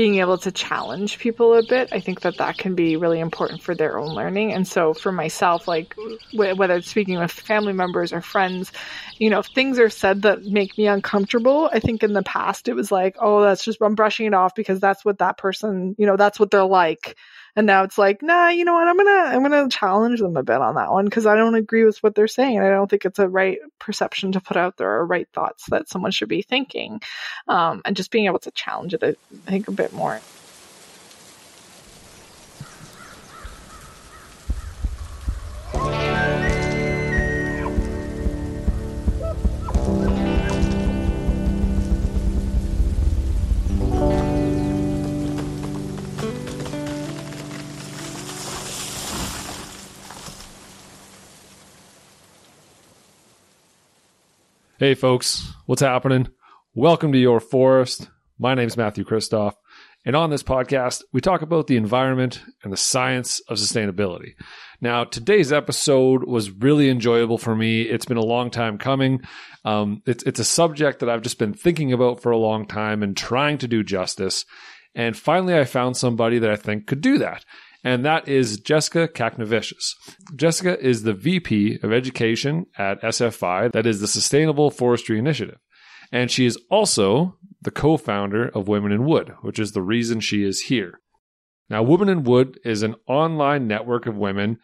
being able to challenge people a bit. I think that that can be really important for their own learning. And so for myself, like w- whether it's speaking with family members or friends, you know, if things are said that make me uncomfortable, I think in the past it was like, oh, that's just, I'm brushing it off because that's what that person, you know, that's what they're like. And now it's like, nah, you know what? I'm gonna I'm gonna challenge them a bit on that one because I don't agree with what they're saying, and I don't think it's a right perception to put out there or right thoughts that someone should be thinking. Um, and just being able to challenge it, I think, a bit more. Hey, folks, what's happening? Welcome to Your Forest. My name is Matthew Christoff, and on this podcast, we talk about the environment and the science of sustainability. Now, today's episode was really enjoyable for me. It's been a long time coming. Um, it's, it's a subject that I've just been thinking about for a long time and trying to do justice. And finally, I found somebody that I think could do that and that is Jessica Kaknavicius. Jessica is the VP of Education at SFI, that is the Sustainable Forestry Initiative. And she is also the co founder of Women in Wood, which is the reason she is here. Now, Women in Wood is an online network of women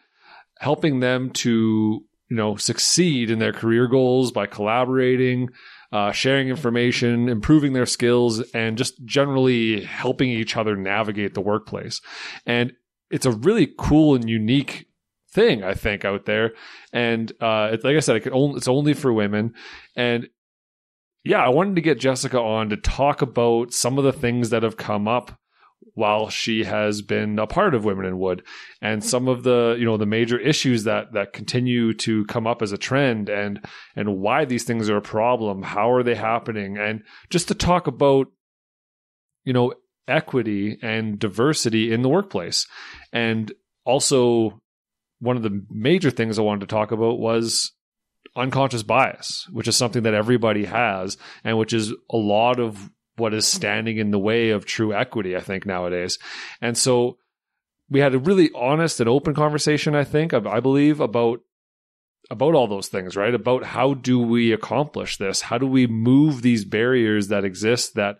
helping them to you know succeed in their career goals by collaborating uh, sharing information improving their skills and just generally helping each other navigate the workplace and it's a really cool and unique thing I think out there. And uh, it's like I said, it only, it's only for women. And yeah, I wanted to get Jessica on to talk about some of the things that have come up while she has been a part of Women in Wood and some of the you know the major issues that that continue to come up as a trend and and why these things are a problem how are they happening and just to talk about you know equity and diversity in the workplace. And also, one of the major things I wanted to talk about was unconscious bias, which is something that everybody has, and which is a lot of what is standing in the way of true equity, I think, nowadays. And so we had a really honest and open conversation, I think, I believe, about about all those things, right? About how do we accomplish this? How do we move these barriers that exist that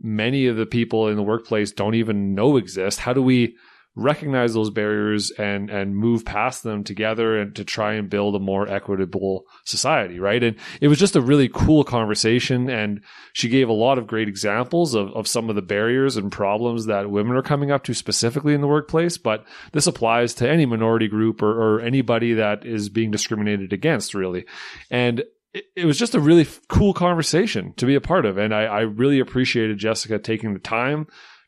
many of the people in the workplace don't even know exist. How do we recognize those barriers and and move past them together and to try and build a more equitable society right and it was just a really cool conversation and she gave a lot of great examples of, of some of the barriers and problems that women are coming up to specifically in the workplace but this applies to any minority group or, or anybody that is being discriminated against really and it, it was just a really cool conversation to be a part of. And I, I really appreciated Jessica taking the time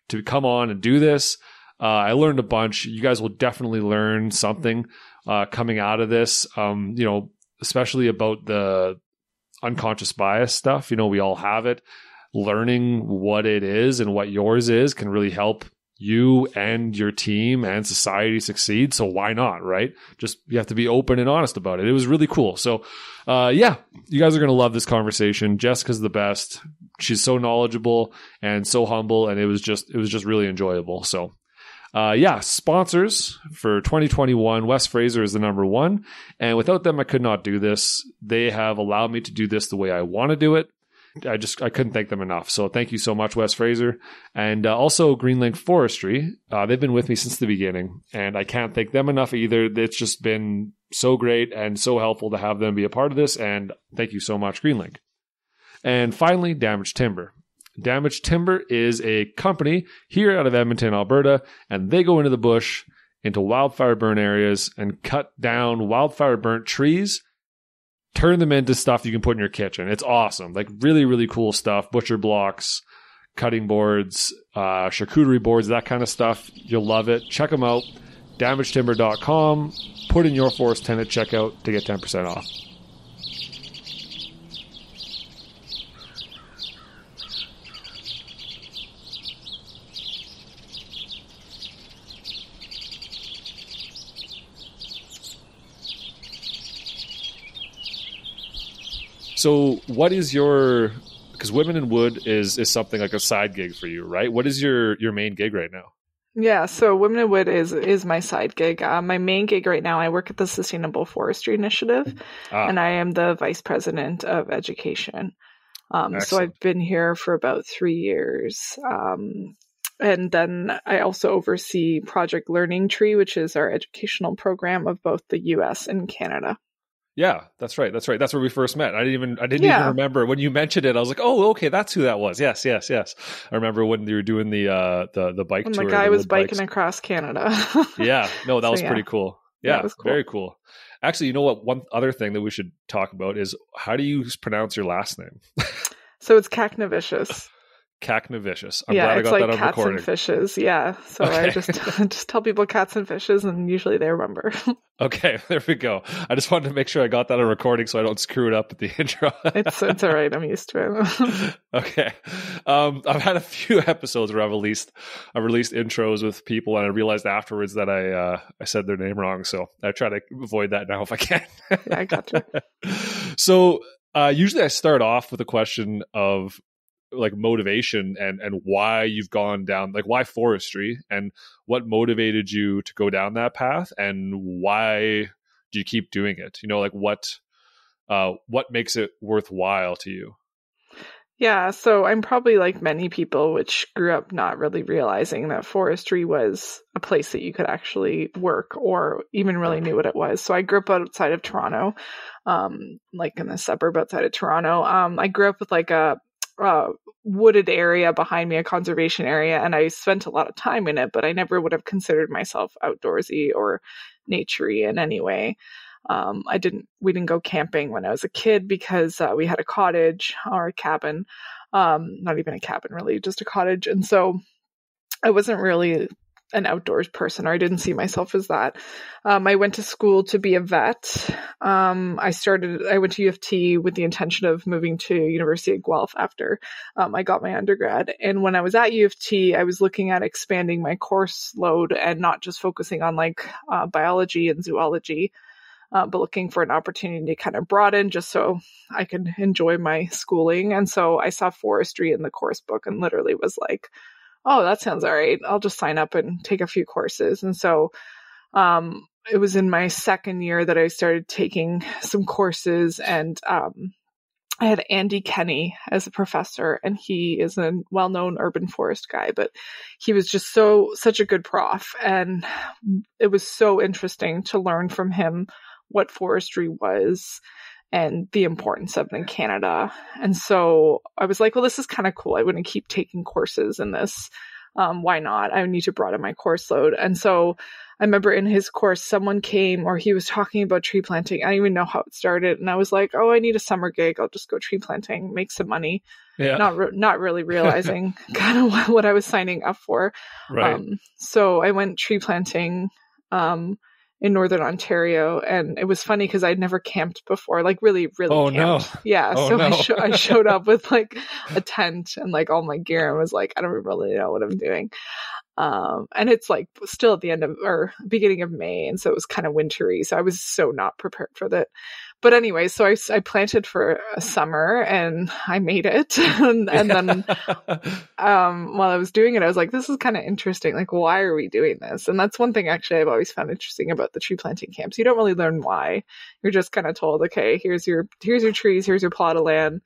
to come on and do this. Uh, I learned a bunch. You guys will definitely learn something uh, coming out of this. Um, you know, especially about the unconscious bias stuff. You know, we all have it. Learning what it is and what yours is can really help you and your team and society succeed. So why not, right? Just you have to be open and honest about it. It was really cool. So, uh, yeah, you guys are going to love this conversation. Jessica's the best. She's so knowledgeable and so humble. And it was just, it was just really enjoyable. So, uh, yeah, sponsors for 2021. West Fraser is the number one. And without them, I could not do this. They have allowed me to do this the way I want to do it. I just I couldn't thank them enough. So thank you so much, West Fraser, and uh, also Greenlink Forestry. Uh, they've been with me since the beginning, and I can't thank them enough either. It's just been so great and so helpful to have them be a part of this. And thank you so much, Greenlink. And finally, Damaged Timber. Damaged Timber is a company here out of Edmonton, Alberta, and they go into the bush, into wildfire burn areas, and cut down wildfire burnt trees turn them into stuff you can put in your kitchen. It's awesome. Like really, really cool stuff. Butcher blocks, cutting boards, uh, charcuterie boards, that kind of stuff. You'll love it. Check them out. DamageTimber.com. Put in your forest tenant checkout to get 10% off. So, what is your? because Women in Wood is is something like a side gig for you, right? What is your your main gig right now? Yeah, so Women in Wood is is my side gig. Uh, my main gig right now, I work at the Sustainable Forestry Initiative, ah. and I am the vice president of education. Um, so I've been here for about three years. Um, and then I also oversee Project Learning Tree, which is our educational program of both the US and Canada. Yeah, that's right. That's right. That's where we first met. I didn't even I didn't yeah. even remember when you mentioned it. I was like, "Oh, okay, that's who that was." Yes, yes, yes. I remember when you were doing the uh the the bike when tour. The guy was biking bikes. across Canada. yeah, no, that so, was yeah. pretty cool. Yeah, yeah cool. very cool. Actually, you know what? One other thing that we should talk about is how do you pronounce your last name? so it's Kaknavicius. Kaknavicius. I'm yeah, it's like cats recording. and fishes. Yeah, so okay. I just just tell people cats and fishes, and usually they remember. okay, there we go. I just wanted to make sure I got that on recording so I don't screw it up at the intro. it's it's all right. I'm used to it. okay, um, I've had a few episodes where I've released I've released intros with people, and I realized afterwards that I uh, I said their name wrong. So I try to avoid that now if I can. yeah, I gotcha. so uh, usually I start off with a question of like motivation and and why you've gone down like why forestry and what motivated you to go down that path and why do you keep doing it? You know like what uh what makes it worthwhile to you? Yeah so i'm probably like many people which grew up not really realizing that forestry was a place that you could actually work or even really knew what it was. So i grew up outside of toronto um like in the suburb outside of toronto. Um i grew up with like a uh, wooded area behind me, a conservation area, and I spent a lot of time in it, but I never would have considered myself outdoorsy or naturey in any way. Um, I didn't, we didn't go camping when I was a kid because uh, we had a cottage or a cabin, um, not even a cabin really, just a cottage. And so I wasn't really an outdoors person, or I didn't see myself as that. Um, I went to school to be a vet. Um, I started, I went to U of T with the intention of moving to University of Guelph after um, I got my undergrad. And when I was at U of T, I was looking at expanding my course load and not just focusing on like uh, biology and zoology. Uh, but looking for an opportunity to kind of broaden just so I could enjoy my schooling. And so I saw forestry in the course book and literally was like, oh, that sounds all right. I'll just sign up and take a few courses. And so um, it was in my second year that I started taking some courses and um, I had Andy Kenney as a professor and he is a well-known urban forest guy, but he was just so, such a good prof. And it was so interesting to learn from him what forestry was and the importance of it in Canada. And so I was like, well, this is kind of cool. I wouldn't keep taking courses in this. Um, why not? I need to broaden my course load. And so I remember in his course, someone came or he was talking about tree planting. I don't even know how it started. And I was like, oh, I need a summer gig. I'll just go tree planting, make some money. Yeah. Not, re- not really realizing kind of what, what, I was signing up for. Right. Um, so I went tree planting. Um, in northern Ontario, and it was funny because I'd never camped before, like really, really. Oh camped. no! Yeah, oh, so no. I, I showed up with like a tent and like all my gear, and was like, I don't really know what I'm doing. Um, and it's like still at the end of or beginning of May, and so it was kind of wintry. So I was so not prepared for that. But anyway, so I, I planted for a summer and I made it. and, and then, um, while I was doing it, I was like, this is kind of interesting. Like, why are we doing this? And that's one thing actually I've always found interesting about the tree planting camps. You don't really learn why. You're just kind of told, okay, here's your, here's your trees, here's your plot of land,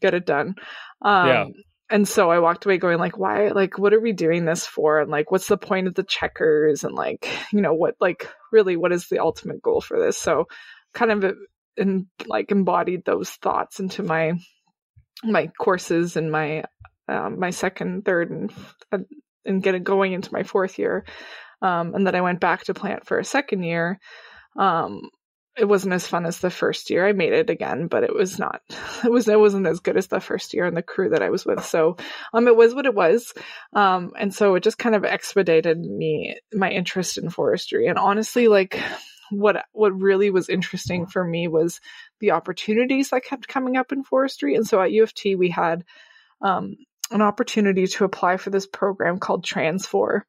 get it done. Um, yeah and so I walked away going like, why, like, what are we doing this for? And like, what's the point of the checkers? And like, you know, what, like, really, what is the ultimate goal for this? So kind of in, like embodied those thoughts into my, my courses and my, um, my second, third, and, and getting going into my fourth year. Um, and then I went back to plant for a second year. Um, it wasn't as fun as the first year. I made it again, but it was not. It was it wasn't as good as the first year and the crew that I was with. So, um, it was what it was, um, and so it just kind of expedited me my interest in forestry. And honestly, like what what really was interesting for me was the opportunities that kept coming up in forestry. And so at U of T, we had um, an opportunity to apply for this program called Transfor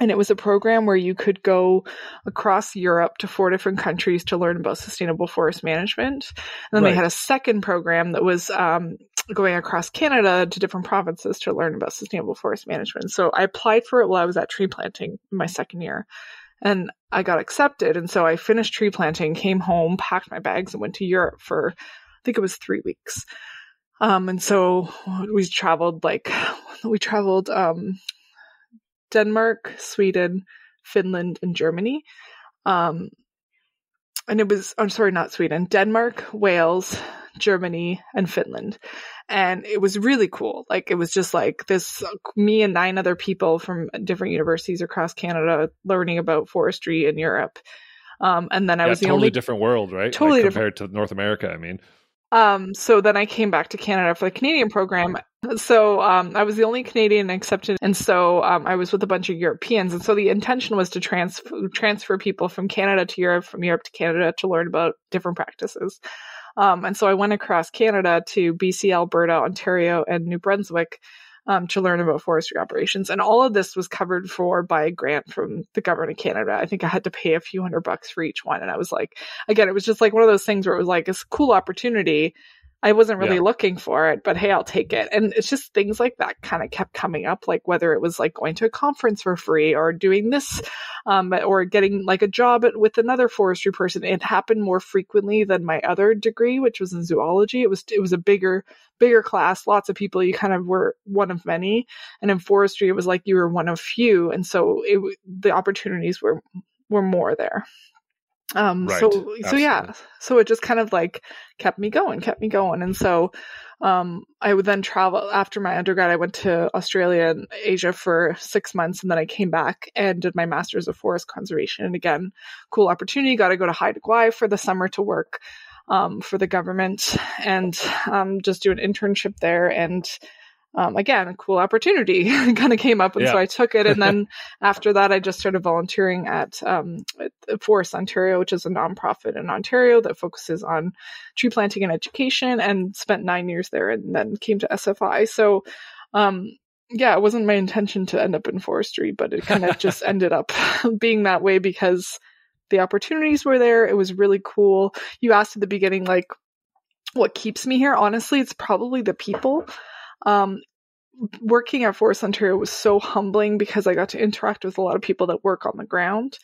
and it was a program where you could go across Europe to four different countries to learn about sustainable forest management. And then right. they had a second program that was um, going across Canada to different provinces to learn about sustainable forest management. So I applied for it while I was at tree planting my second year and I got accepted. And so I finished tree planting, came home, packed my bags and went to Europe for, I think it was three weeks. Um, and so we traveled like, we traveled, um, Denmark, Sweden, Finland, and Germany. Um, and it was, I'm sorry, not Sweden, Denmark, Wales, Germany, and Finland. And it was really cool. Like, it was just like this, me and nine other people from different universities across Canada learning about forestry in Europe. Um, and then I yeah, was the totally only different world, right? Totally like compared to North America. I mean, um, so then I came back to Canada for the Canadian program. So um, I was the only Canadian accepted, and so um, I was with a bunch of Europeans. And so the intention was to transfer people from Canada to Europe, from Europe to Canada, to learn about different practices. Um, and so I went across Canada to BC, Alberta, Ontario, and New Brunswick um, to learn about forestry operations. And all of this was covered for by a grant from the government of Canada. I think I had to pay a few hundred bucks for each one. And I was like, again, it was just like one of those things where it was like, it's a cool opportunity. I wasn't really Yeah. looking for it, but hey, I'll take it. And it's just things like that kind of kept coming up, like whether it was like going to a conference for free or doing this, um, or getting like a job with another forestry person. It happened more frequently than my other degree, which was in zoology. It was, it was a bigger, bigger class, lots of people. You kind of were one of many. And in forestry, it was like you were one of few. And so it, the opportunities were, were more there. Um, Right. so, so yeah, so it just kind of like kept me going, kept me going. And so, um, I would then travel after my undergrad. I went to Australia and Asia for six months, and then I came back and did my master's of forest conservation. And again, cool opportunity. Got to go to Haida Gwaii for the summer to work um, for the government and um, just do an internship there. And um, again, a cool opportunity kind of came up, and so I took it. And then after that, I just started volunteering at, um, at Forest Ontario, which is a nonprofit in Ontario that focuses on tree planting and education, and spent nine years there, and then came to SFI. So, um, yeah, it wasn't my intention to end up in forestry, but it kind of just ended up being that way because the opportunities were there. It was really cool. You asked at the beginning, like, what keeps me here? Honestly, it's probably the people. Um, working at Forest Ontario was so humbling because I got to interact with a lot of people that work on the ground.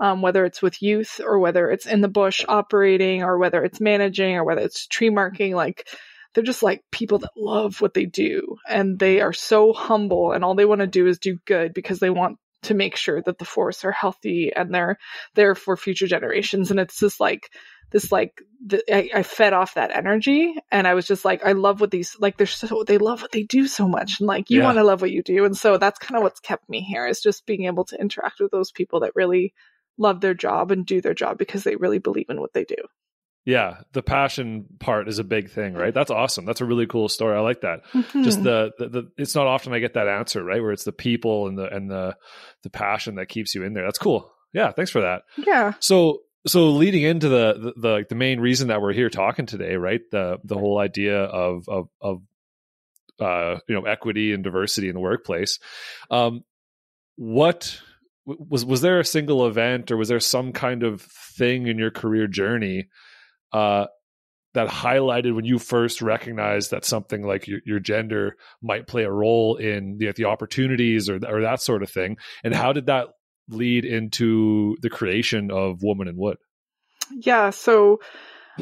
Um, whether it's with youth or whether it's in the bush operating or whether it's managing or whether it's tree marking, like they're just like people that love what they do and they are so humble and all they want to do is do good because they want to make sure that the forests are healthy and they're there for future generations. And it's just like this, like the, I, I fed off that energy and I was just like, I love what these, like they're so, they love what they do so much. And like, you Yeah. want to love what you do. And so that's kind of what's kept me here is just being able to interact with those people that really love their job and do their job because they really believe in what they do. Yeah, the passion part is a big thing, right? That's awesome. That's a really cool story. I like that. Just Mhm. the, the the it's not often I get that answer, right? Where it's the people and the and the the passion that keeps you in there. That's cool. Yeah, thanks for that. yeah. So so leading into the the the, the main reason that we're here talking today, right? The the whole idea of of of uh you know equity and diversity in the workplace. Um what was was there a single event or was there some kind of thing in your career journey uh that highlighted when you first recognized that something like your, your gender might play a role in the, the opportunities or, or that sort of thing and how did that lead into the creation of woman in wood Yeah. So,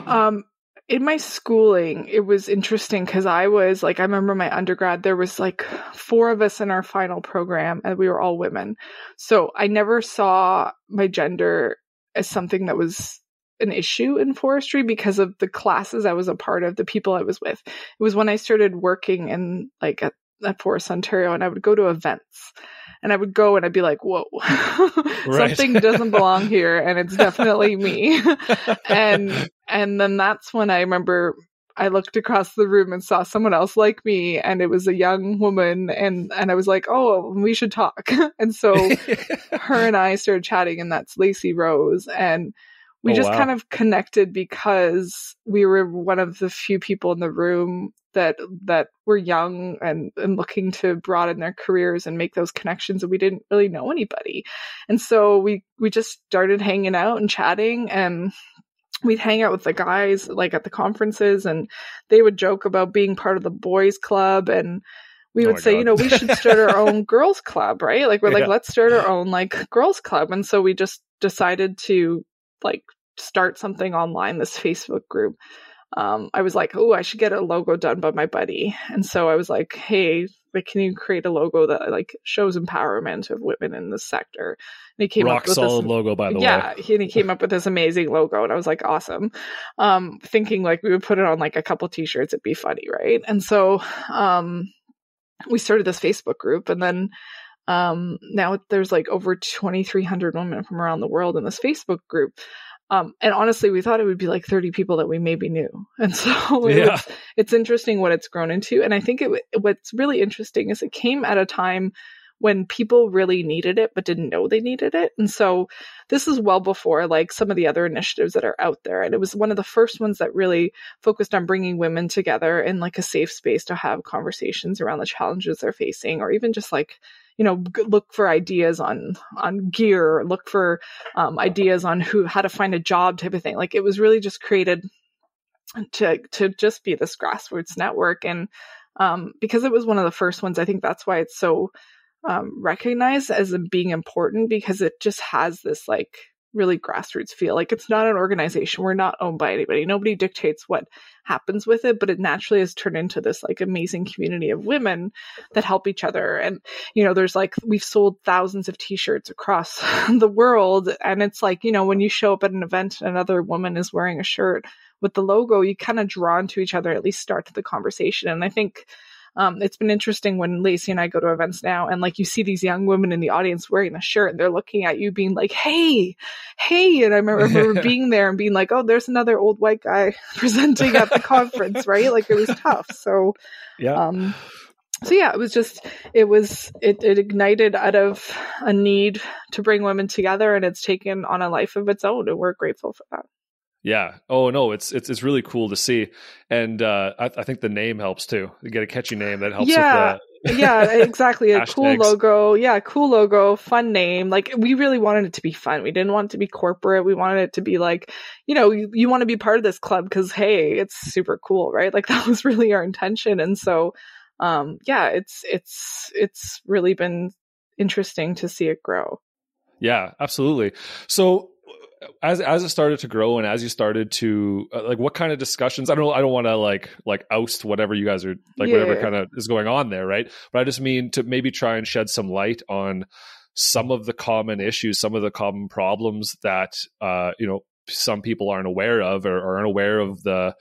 um, in my schooling, it was interesting because I was like, I remember my undergrad, there was like four of us in our final program and we were all women. So I never saw my gender as something that was an issue in forestry because of the classes I was a part of, the people I was with. It was when I started working in like at, at Forest Ontario and I would go to events and I would go and I'd be like, whoa, something doesn't belong here and it's definitely me. and and then that's when I remember I looked across the room and saw someone else like me and it was a young woman and and I was like, "Oh, we should talk." and so her and I started chatting and that's Lacey Rose and we Oh, just wow. kind of connected because we were one of the few people in the room that that were young and, and looking to broaden their careers and make those connections and we didn't really know anybody. And so we we just started hanging out and chatting and we'd hang out with the guys like at the conferences and they would joke about being part of the boys club and we Oh would my say, God. you know, we should start our own girls club, right? Like we're like, let's start our own like girls club. And so we just decided to like start something online, this Facebook group. Um, I was like, oh, I should get a logo done by my buddy. And so I was like, hey, like, can you create a logo that like shows empowerment of women in this sector? And he came Rock up with solid this logo, by the yeah, way. and he came up with this amazing logo, and I was like, awesome. Um, thinking like we would put it on like a couple t-shirts, it'd be funny, right? And so, um, we started this Facebook group, and then um, now there's like over 2,300 women from around the world in this Facebook group. Um, and honestly, we thought it would be like 30 people that we maybe knew. And so Yeah. was- it's interesting what it's grown into. And I think it, what's really interesting is it came at a time when people really needed it but didn't know they needed it. And so this is well before like some of the other initiatives that are out there. And it was one of the first ones that really focused on bringing women together in like a safe space to have conversations around the challenges they're facing or even just like you know look for ideas on on gear look for um, ideas on who how to find a job type of thing. Like it was really just created to to just be this grassroots network. And um, because it was one of the first ones i think that's why it's so um, recognized as being important because it just has this like really grassroots feel. Like it's not an organization. We're not owned by anybody. Nobody dictates what happens with it but it naturally has turned into this like amazing community of women that help each other. And you know there's like we've sold thousands of t-shirts across the world. And it's like you know when you show up at an event and another woman is wearing a shirt with the logo you kind of drawn to each other at least start the conversation. And i think um, it's been interesting when Lacey and I go to events now, and like you see these young women in the audience wearing the shirt, and they're looking at you, being like, "Hey, hey!" And I remember, remember being there and being like, "Oh, there's another old white guy presenting at the conference, right?" Like it was tough. So, Yeah. um, so yeah, it was just it was it, it ignited out of a need to bring women together, and it's taken on a life of its own, and we're grateful for that. Yeah. Oh no, it's it's it's really cool to see, and uh, I, I think the name helps too. You get a catchy name that helps Yeah. yeah, exactly. A cool logo. Yeah, cool logo, fun name. Like we really wanted it to be fun. We didn't want it to be corporate. We wanted it to be like, you know, you, you want to be part of this club because hey, it's super cool, right? Like that was really our intention. And so, um, yeah, it's it's it's really been interesting to see it grow. yeah, absolutely. So as as it started to grow and as you started to uh, like what kind of discussions i don't i don't want to like like oust whatever you guys are like whatever kind of is going on there right? But i just mean to maybe try and shed some light on some of the common issues some of the common problems that uh you know some people aren't aware of or, or aren't aware of the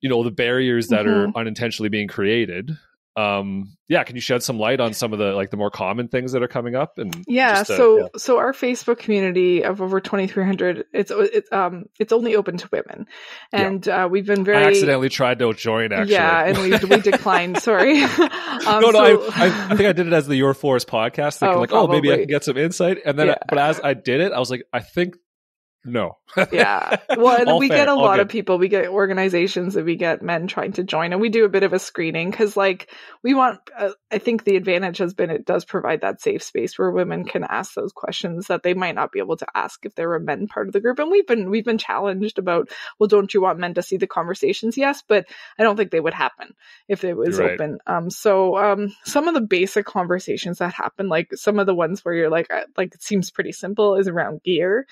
you know the barriers that are unintentionally being created um yeah can you shed some light on some of the like the more common things that are coming up and Yeah, just, uh, so yeah. so our Facebook community of over 2300 it's it's um it's only open to women. Yeah. And uh, we've been i very accidentally tried to join actually Yeah, and we we declined. Sorry. um, no, no, so- I, I, I think I did it as the Your Forest podcast, thinking Oh, like, oh, maybe I can get some insight. And then, Yeah. but as I did it, I was like, I think no. yeah. Well, and we fair, get a lot of people. We get organizations and we get men trying to join, and we do a bit of a screening because, like, we want. Uh, I think the advantage has been it does provide that safe space where women can ask those questions that they might not be able to ask if there were men part of the group. And we've been we've been challenged about, well, don't you want men to see the conversations? Yes, but I don't think they would happen if it was right. open. Um, so um, some of the basic conversations that happen, like some of the ones where you're like, uh, like it seems pretty simple, is around gear.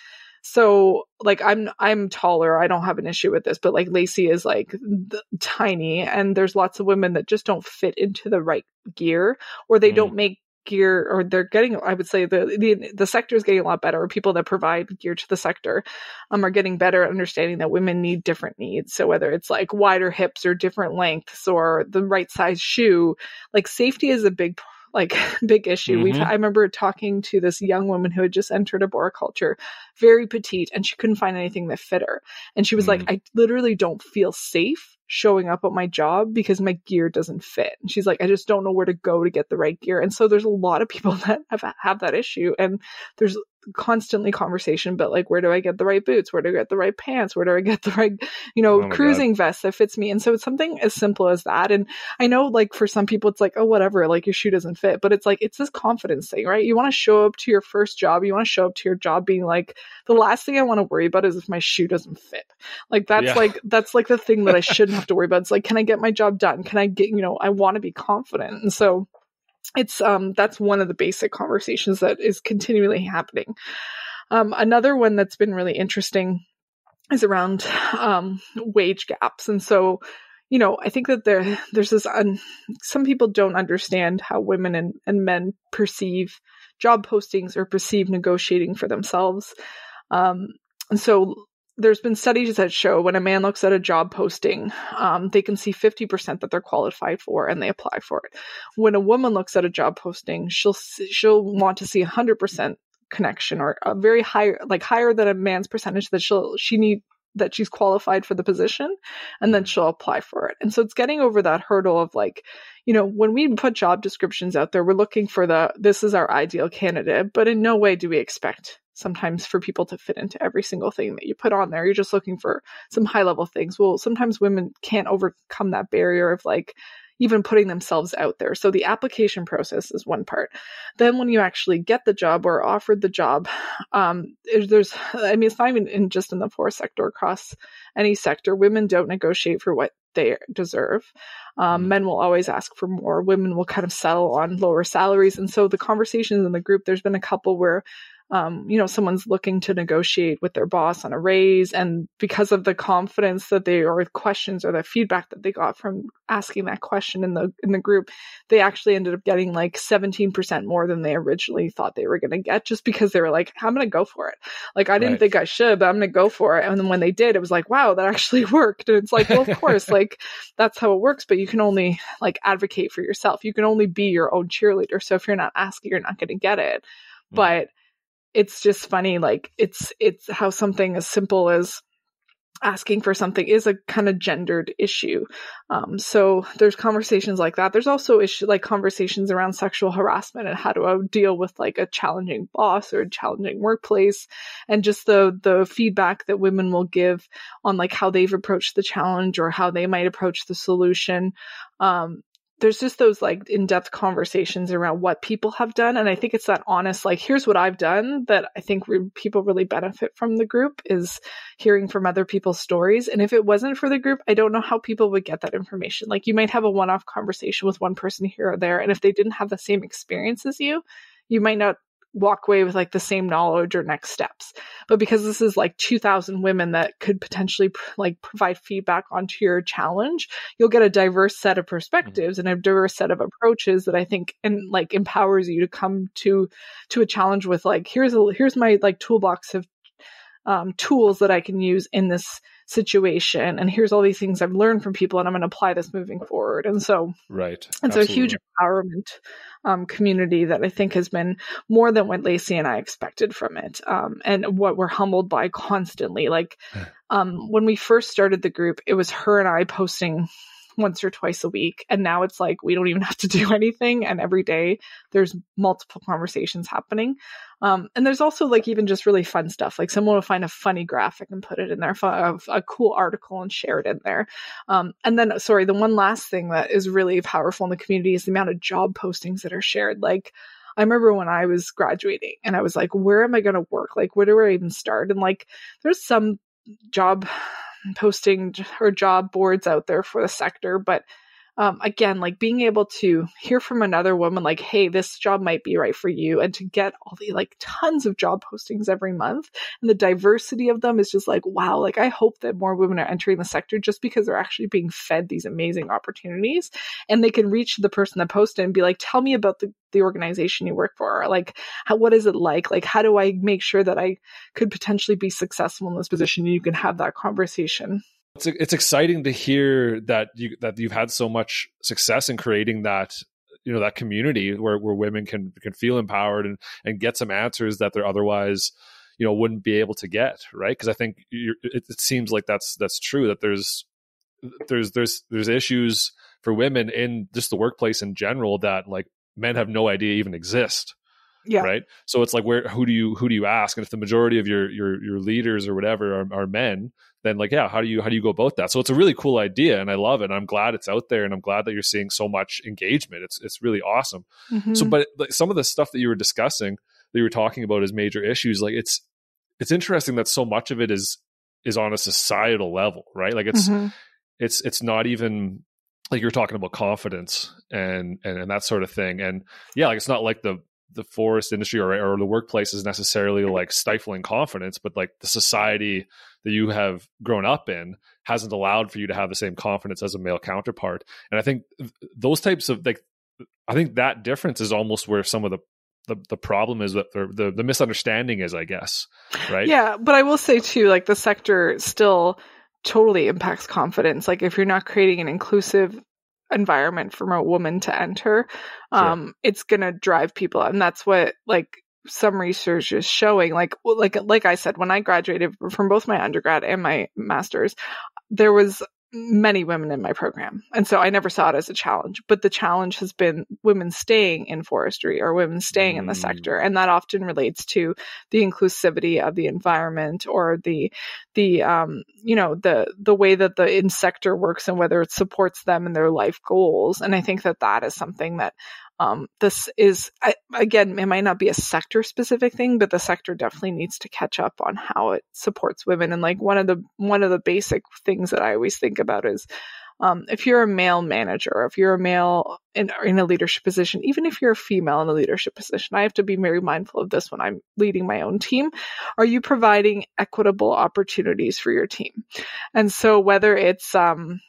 So like I'm I'm taller. I don't have an issue with this, but like Lacey is like th- tiny and there's lots of women that just don't fit into the right gear or they Mm. don't make gear or they're getting I would say the the the sector is getting a lot better people that provide gear to the sector um are getting better at understanding that women need different needs. So whether it's like wider hips or different lengths or the right size shoe, like safety is a big like big issue. We've Mhm. I remember talking to this young woman who had just entered arboriculture very petite and she couldn't find anything that fit her. And she was like, I literally don't feel safe showing up at my job because my gear doesn't fit. And she's like, I just don't know where to go to get the right gear. And so there's a lot of people that have have that issue. And there's constantly conversation but like where do i get the right boots? Where do i get the right pants? Where do i get the right you know Oh cruising vest that fits me? And so it's something as simple as that. And i know like for some people it's like oh whatever like your shoe doesn't fit. But it's like it's this confidence thing right? You want to show up to your first job. You want to show up to your job being like the last thing i want to worry about is if my shoe doesn't fit. Like that's Yeah. like that's like the thing that i shouldn't have to worry about. It's like can i get my job done? Can i get you know i want to be confident. And so it's um that's one of the basic conversations that is continually happening. Um another one that's been really interesting is around um wage gaps. And so you know i think that there there's this un, some people don't understand how women and, and men perceive job postings or perceive negotiating for themselves. Um and so there's been studies that show when a man looks at a job posting, um, they can see 50% that they're qualified for and they apply for it. When a woman looks at a job posting, she'll she'll want to see 100% connection or a very high like higher than a man's percentage that she'll she need that she's qualified for the position and then she'll apply for it. And so it's getting over that hurdle of like, you know, when we put job descriptions out there, we're looking for the this is our ideal candidate, but in no way do we expect sometimes for people to fit into every single thing that you put on there. You're just looking for some high level things. Well, sometimes women can't overcome that barrier of like even putting themselves out there. So the application process is one part. Then when you actually get the job or offered the job, um, there's, I mean, it's not even in just in the forest sector across any sector. Women don't negotiate for what they deserve. Um, Mhm. Men will always ask for more. Women will kind of settle on lower salaries. And so the conversations in the group, there's been a couple where um, you know, someone's looking to negotiate with their boss on a raise, and because of the confidence that they or questions or the feedback that they got from asking that question in the in the group, they actually ended up getting like 17% more than they originally thought they were going to get, just because they were like, "I'm going to go for it." Like I didn't Right. think I should, but I'm going to go for it. And then when they did, it was like, "Wow, that actually worked." And it's like, well, of course, like that's how it works. But you can only like advocate for yourself. You can only be your own cheerleader. So if you're not asking, you're not going to get it. Mhm. But it's just funny like it's it's how something as simple as asking for something is a kind of gendered issue. Um, so there's conversations like that. There's also issue like conversations around sexual harassment and how to uh, deal with like a challenging boss or a challenging workplace. And just the the feedback that women will give on like how they've approached the challenge or how they might approach the solution. Um, there's just those like in-depth conversations around what people have done. And i think it's that honest like here's what i've done that i think re- people really benefit from the group is hearing from other people's stories. And if it wasn't for the group i don't know how people would get that information. Like you might have a one-off conversation with one person here or there. And if they didn't have the same experience as you you might not walk away with like the same knowledge or next steps. But because this is like 2000 women that could potentially pr- like provide feedback onto your challenge you'll get a diverse set of perspectives and a diverse set of approaches that I think and like empowers you to come to to a challenge with like here's a here's my like toolbox of um, tools that I can use in this situation and here's all these things I've learned from people and I'm going to apply this moving forward and so Right. it's a huge empowerment um, community that I think has been more than what Lacey and I expected from it, um, and what we're humbled by constantly. Like um, when we first started the group, it was her and I posting once or twice a week, and now it's like we don't even have to do anything, and every day there's multiple conversations happening. Um, and there's also like even just really fun stuff. Like someone will find a funny graphic and put it in there, a, a cool article and share it in there. Um, and then, sorry, the one last thing that is really powerful in the community is the amount of job postings that are shared. Like, I remember when I was graduating and I was like, where am I going to work? Like, where do I even start? And like, there's some job posting or job boards out there for the sector, but um, again, like being able to hear from another woman, like, hey, this job might be right for you, and to get all the like tons of job postings every month, and the diversity of them is just like, wow, like I hope that more women are entering the sector just because they're actually being fed these amazing opportunities, and they can reach the person that posted and be like, tell me about the the organization you work for, or like, how, what is it like? Like, how do I make sure that I could potentially be successful in this position? And you can have that conversation. It's it's exciting to hear that you that you've had so much success in creating that you know that community where where women can can feel empowered and and get some answers that they're otherwise you know wouldn't be able to get right because I think you're, it, it seems like that's that's true that there's there's there's there's issues for women in just the workplace in general that like men have no idea even exist Yeah. Right. So it's like where who do you who do you ask? And if the majority of your your your leaders or whatever are, are men, then like yeah, how do you how do you go about that? So it's a really cool idea, and I love it. And I'm glad it's out there, and I'm glad that you're seeing so much engagement. It's it's really awesome. Mhm. So, but like, some of the stuff that you were discussing, that you were talking about as major issues, like it's it's interesting that so much of it is is on a societal level, right? Like it's Mhm. it's it's not even like you're talking about confidence and, and and that sort of thing and yeah like it's not like the the forest industry or, or the workplace is necessarily like stifling confidence but like the society that you have grown up in hasn't allowed for you to have the same confidence as a male counterpart and i think those types of like i think that difference is almost where some of the the, the problem is that the, the the misunderstanding is i guess right Yeah, but I will say too, like the sector still totally impacts confidence. Like if you're not creating an inclusive environment for a woman to enter, um, it's gonna drive people. And that's what like some research is showing. Like like like I said, when I graduated from both my undergrad and my master's, there was many women in my program. And so I never saw it as a challenge. But the challenge has been women staying in forestry or women staying in the Mm. sector. And that often relates to the inclusivity of the environment or the the um you know the the way that the in sector works and whether it supports them and their life goals and i think that that is something that um this is I, again it might not be a sector specific thing but the sector definitely needs to catch up on how it supports women and like one of the one of the basic things that i always think about is um, if you're a male manager, if you're a male in, in a leadership position, even if you're a female in a leadership position, I have to be very mindful of this when I'm leading my own team. Are you providing equitable opportunities for your team? And so whether it's, um,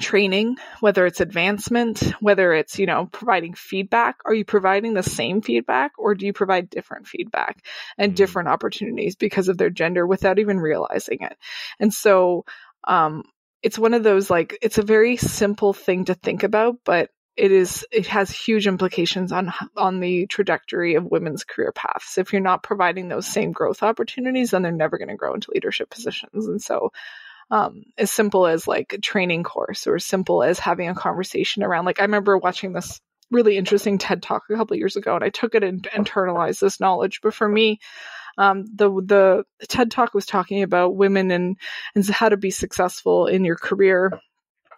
training, whether it's advancement, whether it's, you know, providing feedback, are you providing the same feedback or do you provide different feedback and Mm. different opportunities because of their gender without even realizing it? And so, um, it's one of those like it's a very simple thing to think about but it is it has huge implications on on the trajectory of women's career paths if you're not providing those same growth opportunities then they're never going to grow into leadership positions and so um, as simple as like a training course or as simple as having a conversation around like i remember watching this really interesting ted talk a couple years ago and i took it and internalized this knowledge but for me um, the the TED talk was talking about women and and how to be successful in your career,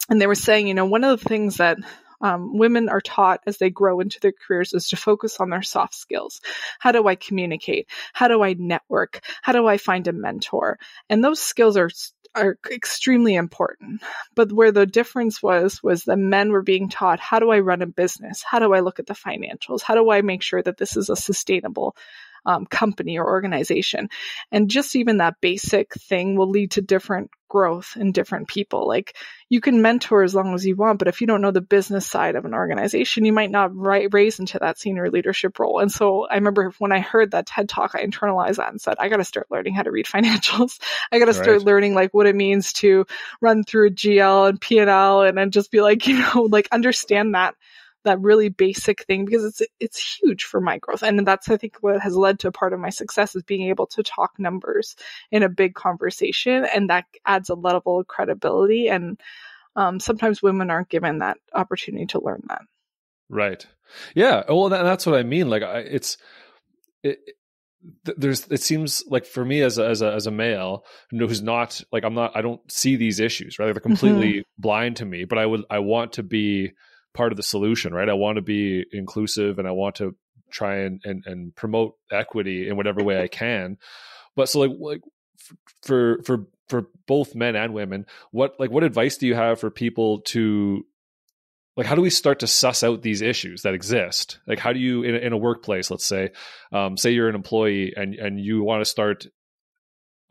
and they were saying, you know, one of the things that um, women are taught as they grow into their careers is to focus on their soft skills. How do I communicate? How do I network? How do I find a mentor? And those skills are are extremely important. But where the difference was was the men were being taught how do I run a business? How do I look at the financials? How do I make sure that this is a sustainable um, company or organization. And just even that basic thing will lead to different growth in different people. Like you can mentor as long as you want, but if you don't know the business side of an organization, you might not ri- raise into that senior leadership role. And so I remember when I heard that TED talk, I internalized that and said, I got to start learning how to read financials. I got to start Right. learning like what it means to run through a GL and P and L and then just be like, you know, like understand that that really basic thing because it's it's huge for my growth and that's i think what has led to a part of my success is being able to talk numbers in a big conversation and that adds a level of credibility and um, sometimes women aren't given that opportunity to learn that Right. Yeah. Well, that, that's what I mean. Like, I, it's it, th- there's it seems like for me as a, as a as a male who's not like I'm not I don't see these issues right they're completely blind to me but I would I want to be part of the solution right? I want to be inclusive and I want to try and and, and promote equity in whatever way I can. But so like like for for for both men and women what like what advice do you have for people to like how do we start to suss out these issues that exist? Like how do you in a, in a workplace let's say um, say you're an employee and and you want to start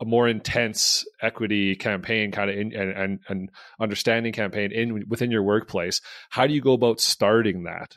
a more intense equity campaign kind of in, and, and and understanding campaign in within your workplace how do you go about starting that?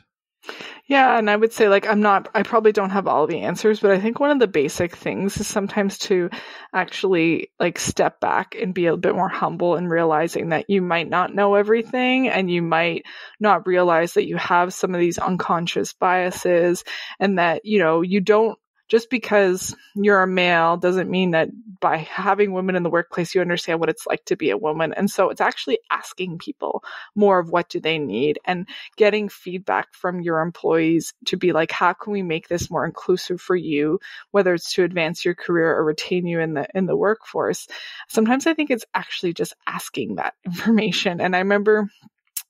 Yeah, and I would say like I'm not I probably don't have all the answers, but I think one of the basic things is sometimes to actually like step back and be a bit more humble and realizing that you might not know everything and you might not realize that you have some of these unconscious biases and that, you know, you don't just because you're a male doesn't mean that by having women in the workplace, you understand what it's like to be a woman. And so it's actually asking people more of what do they need and getting feedback from your employees to be like, how can we make this more inclusive for you, whether it's to advance your career or retain you in the, in the workforce. Sometimes I think it's actually just asking that information. And I remember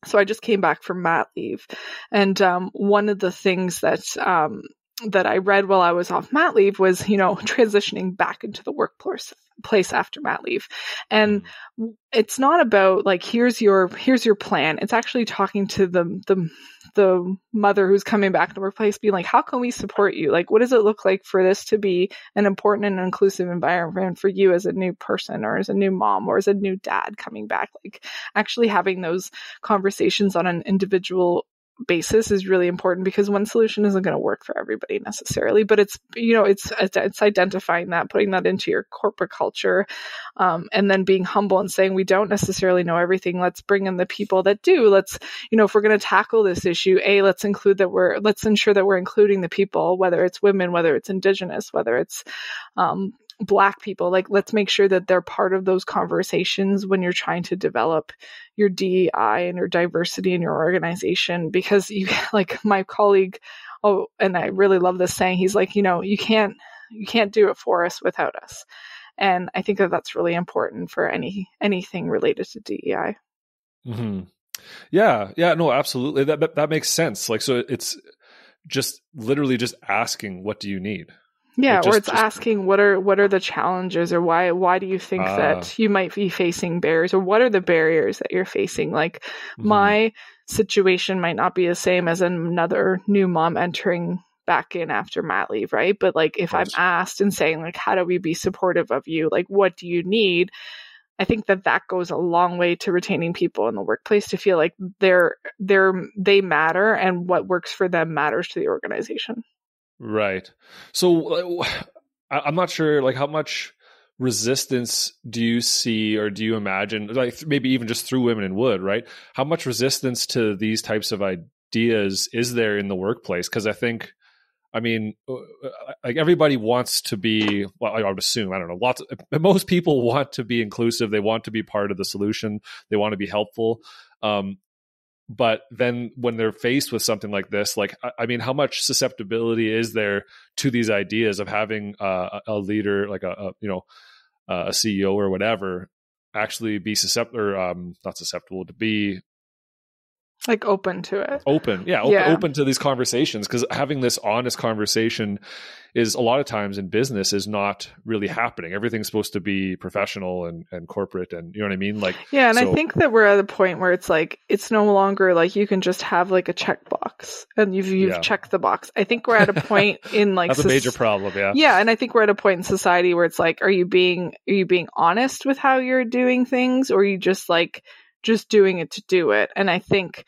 so I just came back from mat leave, and um, one of the things that um, that I read while I was off mat leave was, you know, transitioning back into the workforce place after mat leave. And mm. it's not about like here's your here's your plan. It's actually talking to the the the mother who's coming back to the workplace being like, how can we support you? Like what does it look like for this to be an important and inclusive environment for you as a new person or as a new mom or as a new dad coming back? Like actually having those conversations on an individual basis is really important because one solution isn't going to work for everybody necessarily but it's you know it's it's identifying that putting that into your corporate culture um, and then being humble and saying we don't necessarily know everything. Let's bring in the people that do. Let's you know if we're going to tackle this issue a let's include that we're let's ensure that we're including the people whether it's women whether it's indigenous whether it's um, black people like let's make sure that they're part of those conversations when you're trying to develop your DEI and your diversity in your organization because you like my colleague oh and I really love this saying he's like you know you can't you can't do it for us without us. And I think that that's really important for any anything related to DEI hmm yeah yeah no absolutely. That, that that makes sense. Like so it's just literally just asking what do you need yeah, just, or it's just, asking what are what are the challenges or why why do you think that you might be facing barriers or what are the barriers that you're facing? Like mm-hmm. my situation might not be the same as another new mom entering back in after mat leave, right? But like if I'm asked and saying like how do we be supportive of you? Like what do you need? I think that that goes a long way to retaining people in the workplace to feel like they're they're they matter and what works for them matters to the organization. Right. So I'm not sure, like, how much resistance do you see or do you imagine, like, maybe even just through Women in Wood, right? How much resistance to these types of ideas is there in the workplace? Because I think. I mean, uh, uh, like everybody wants to be. Well, I would assume I don't know. Lots. Most people want to be inclusive. They want to be part of the solution. They want to be helpful. Um, but then when they're faced with something like this like i mean how much susceptibility is there to these ideas of having uh, a leader like a, a you know a ceo or whatever actually be susceptible or um, not susceptible to be like open to it. Open. Yeah, open, yeah. open to these conversations because having this honest conversation is a lot of times in business is not really happening. Everything's supposed to be professional and, and corporate and you know what i mean? Like yeah and so, i think that we're at a point where it's like it's no longer like you can just have like a checkbox and you've you've yeah. checked the box. I think we're at a point in like that's a major problem yeah. yeah and i think we're at a point in society where it's like are you being are you being honest with how you're doing things or are you just like just doing it to do it. And I think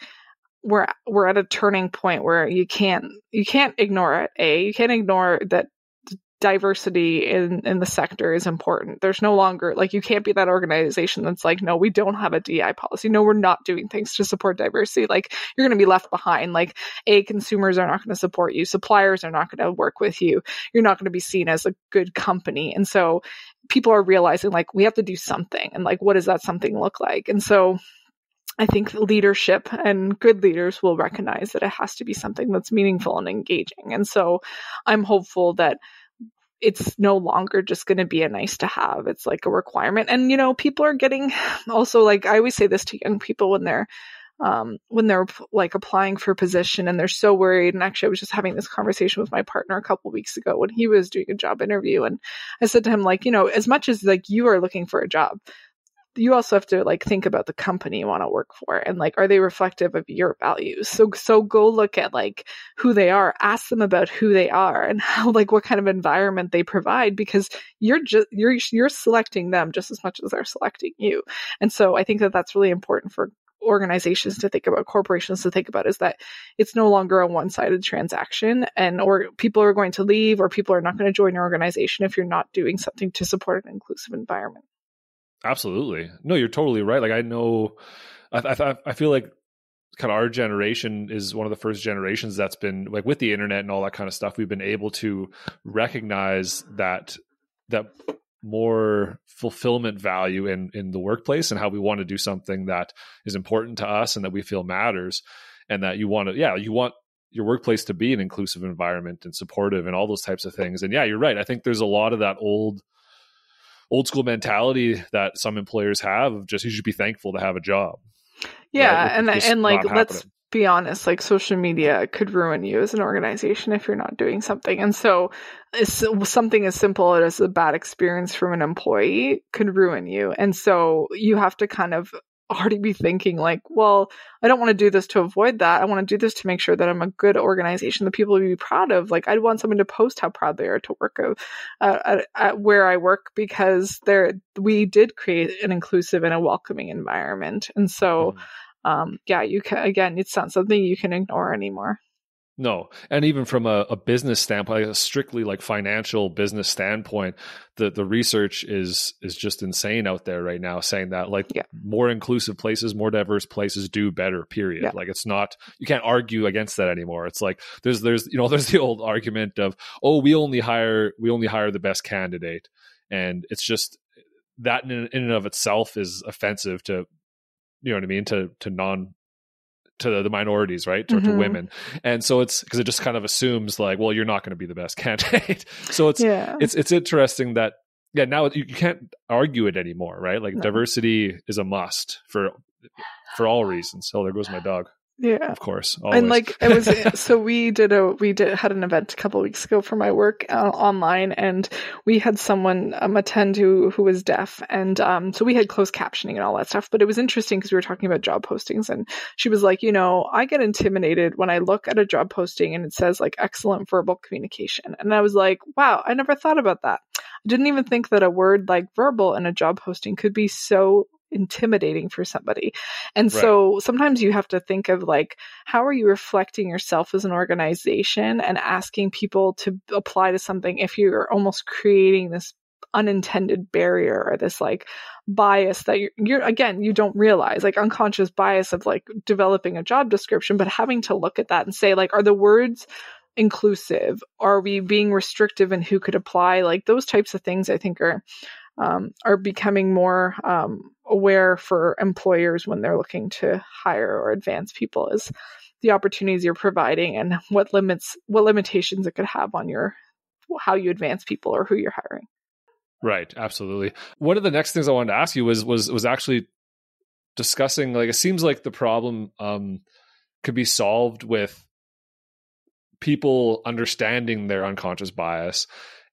we're we're at a turning point where you can't you can't ignore it. A you can't ignore that diversity in in the sector is important. There's no longer like you can't be that organization that's like no we don't have a DI policy. No we're not doing things to support diversity. Like you're going to be left behind. Like a consumers are not going to support you. Suppliers are not going to work with you. You're not going to be seen as a good company. And so people are realizing like we have to do something and like what does that something look like? And so I think leadership and good leaders will recognize that it has to be something that's meaningful and engaging. And so I'm hopeful that it's no longer just going to be a nice to have. It's like a requirement. And, you know, people are getting also like, I always say this to young people when they're, um, when they're like applying for a position and they're so worried. And actually, I was just having this conversation with my partner a couple weeks ago when he was doing a job interview. And I said to him, like, you know, as much as like you are looking for a job, you also have to like think about the company you want to work for and like are they reflective of your values so so go look at like who they are ask them about who they are and how like what kind of environment they provide because you're just you're you're selecting them just as much as they're selecting you and so i think that that's really important for organizations to think about corporations to think about is that it's no longer a one-sided transaction and or people are going to leave or people are not going to join your organization if you're not doing something to support an inclusive environment Absolutely. No, you're totally right. Like I know, I I, I feel like kind of our generation is one of the first generations that's been like with the internet and all that kind of stuff we've been able to recognize that that more fulfillment value in in the workplace and how we want to do something that is important to us and that we feel matters. And that you want to yeah you want your workplace to be an inclusive environment and supportive and all those types of things. And yeah you're right. I think there's a lot of that old old school mentality that some employers have of just you should be thankful to have a job. Yeah right? and and like let's be honest, like social media could ruin you as an organization if you're not doing something. And so something as simple as a bad experience from an employee could ruin you. And so you have to kind of already be thinking like, well, I don't want to do this to avoid that. I want to do this to make sure that I'm a good organization that people will be proud of. Like, I'd want someone to post how proud they are to work uh, at, at, where I work because there we did create an inclusive and a welcoming environment. And so, mm um, yeah, you can again, it's not something you can ignore anymore. No, and even from a, a business standpoint, a strictly like financial business standpoint, the the research is is just insane out there right now, saying that like yeah. more inclusive places, more diverse places do better. Period. Yeah. Like it's not you can't argue against that anymore. It's like there's there's you know there's the old argument of oh we only hire we only hire the best candidate, and it's just that in, in and of itself is offensive to you know what I mean to to non to the minorities, right? To, mm-hmm. to women. And so it's because it just kind of assumes like, well, you're not going to be the best candidate. so it's yeah. it's it's interesting that yeah, now you, you can't argue it anymore, right? Like no. diversity is a must for for all reasons. Oh, there goes my dog. Yeah, of course. Always. And like it was, so we did a we did had an event a couple weeks ago for my work uh, online, and we had someone um, attend who who was deaf, and um, so we had closed captioning and all that stuff. But it was interesting because we were talking about job postings, and she was like, you know, I get intimidated when I look at a job posting and it says like excellent verbal communication, and I was like, wow, I never thought about that. I didn't even think that a word like verbal in a job posting could be so intimidating for somebody. And right. so sometimes you have to think of like, how are you reflecting yourself as an organization and asking people to apply to something if you're almost creating this unintended barrier or this like bias that you're, you're again you don't realize like unconscious bias of like developing a job description but having to look at that and say like are the words inclusive are we being restrictive in who could apply like those types of things i think are um, are becoming more um, aware for employers when they're looking to hire or advance people is the opportunities you're providing and what limits what limitations it could have on your how you advance people or who you're hiring. Right. Absolutely. One of the next things i wanted to ask you was was was actually discussing like it seems like the problem um could be solved with people understanding their unconscious bias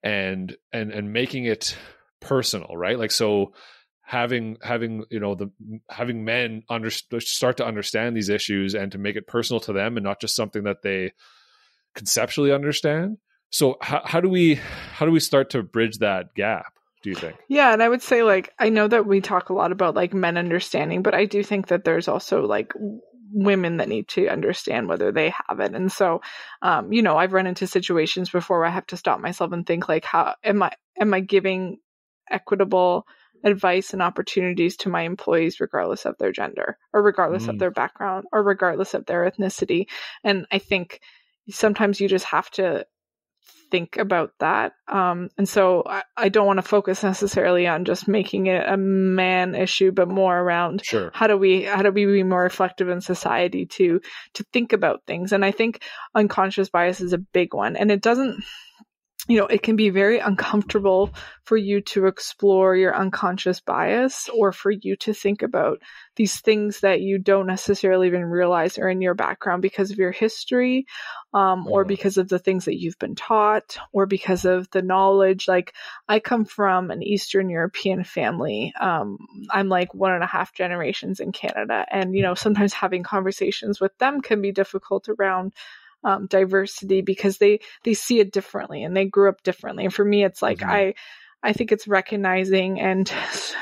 and and and making it personal, right? Like so having having you know the having men under, start to understand these issues and to make it personal to them and not just something that they conceptually understand. So how, how do we how do we start to bridge that gap? Do you think? Yeah, and I would say like I know that we talk a lot about like men understanding, but I do think that there's also like women that need to understand whether they have it. And so, um, you know, I've run into situations before where I have to stop myself and think like, how am I, am I giving equitable advice and opportunities to my employees regardless of their gender or regardless mm. of their background or regardless of their ethnicity and i think sometimes you just have to think about that um, and so i, I don't want to focus necessarily on just making it a man issue but more around sure. how do we how do we be more reflective in society to to think about things and i think unconscious bias is a big one and it doesn't you know, it can be very uncomfortable for you to explore your unconscious bias or for you to think about these things that you don't necessarily even realize are in your background because of your history, um, or mm-hmm. because of the things that you've been taught, or because of the knowledge. Like, I come from an Eastern European family. Um, I'm like one and a half generations in Canada. And, you know, sometimes having conversations with them can be difficult around um, diversity because they they see it differently and they grew up differently. And for me, it's like mm-hmm. I I think it's recognizing and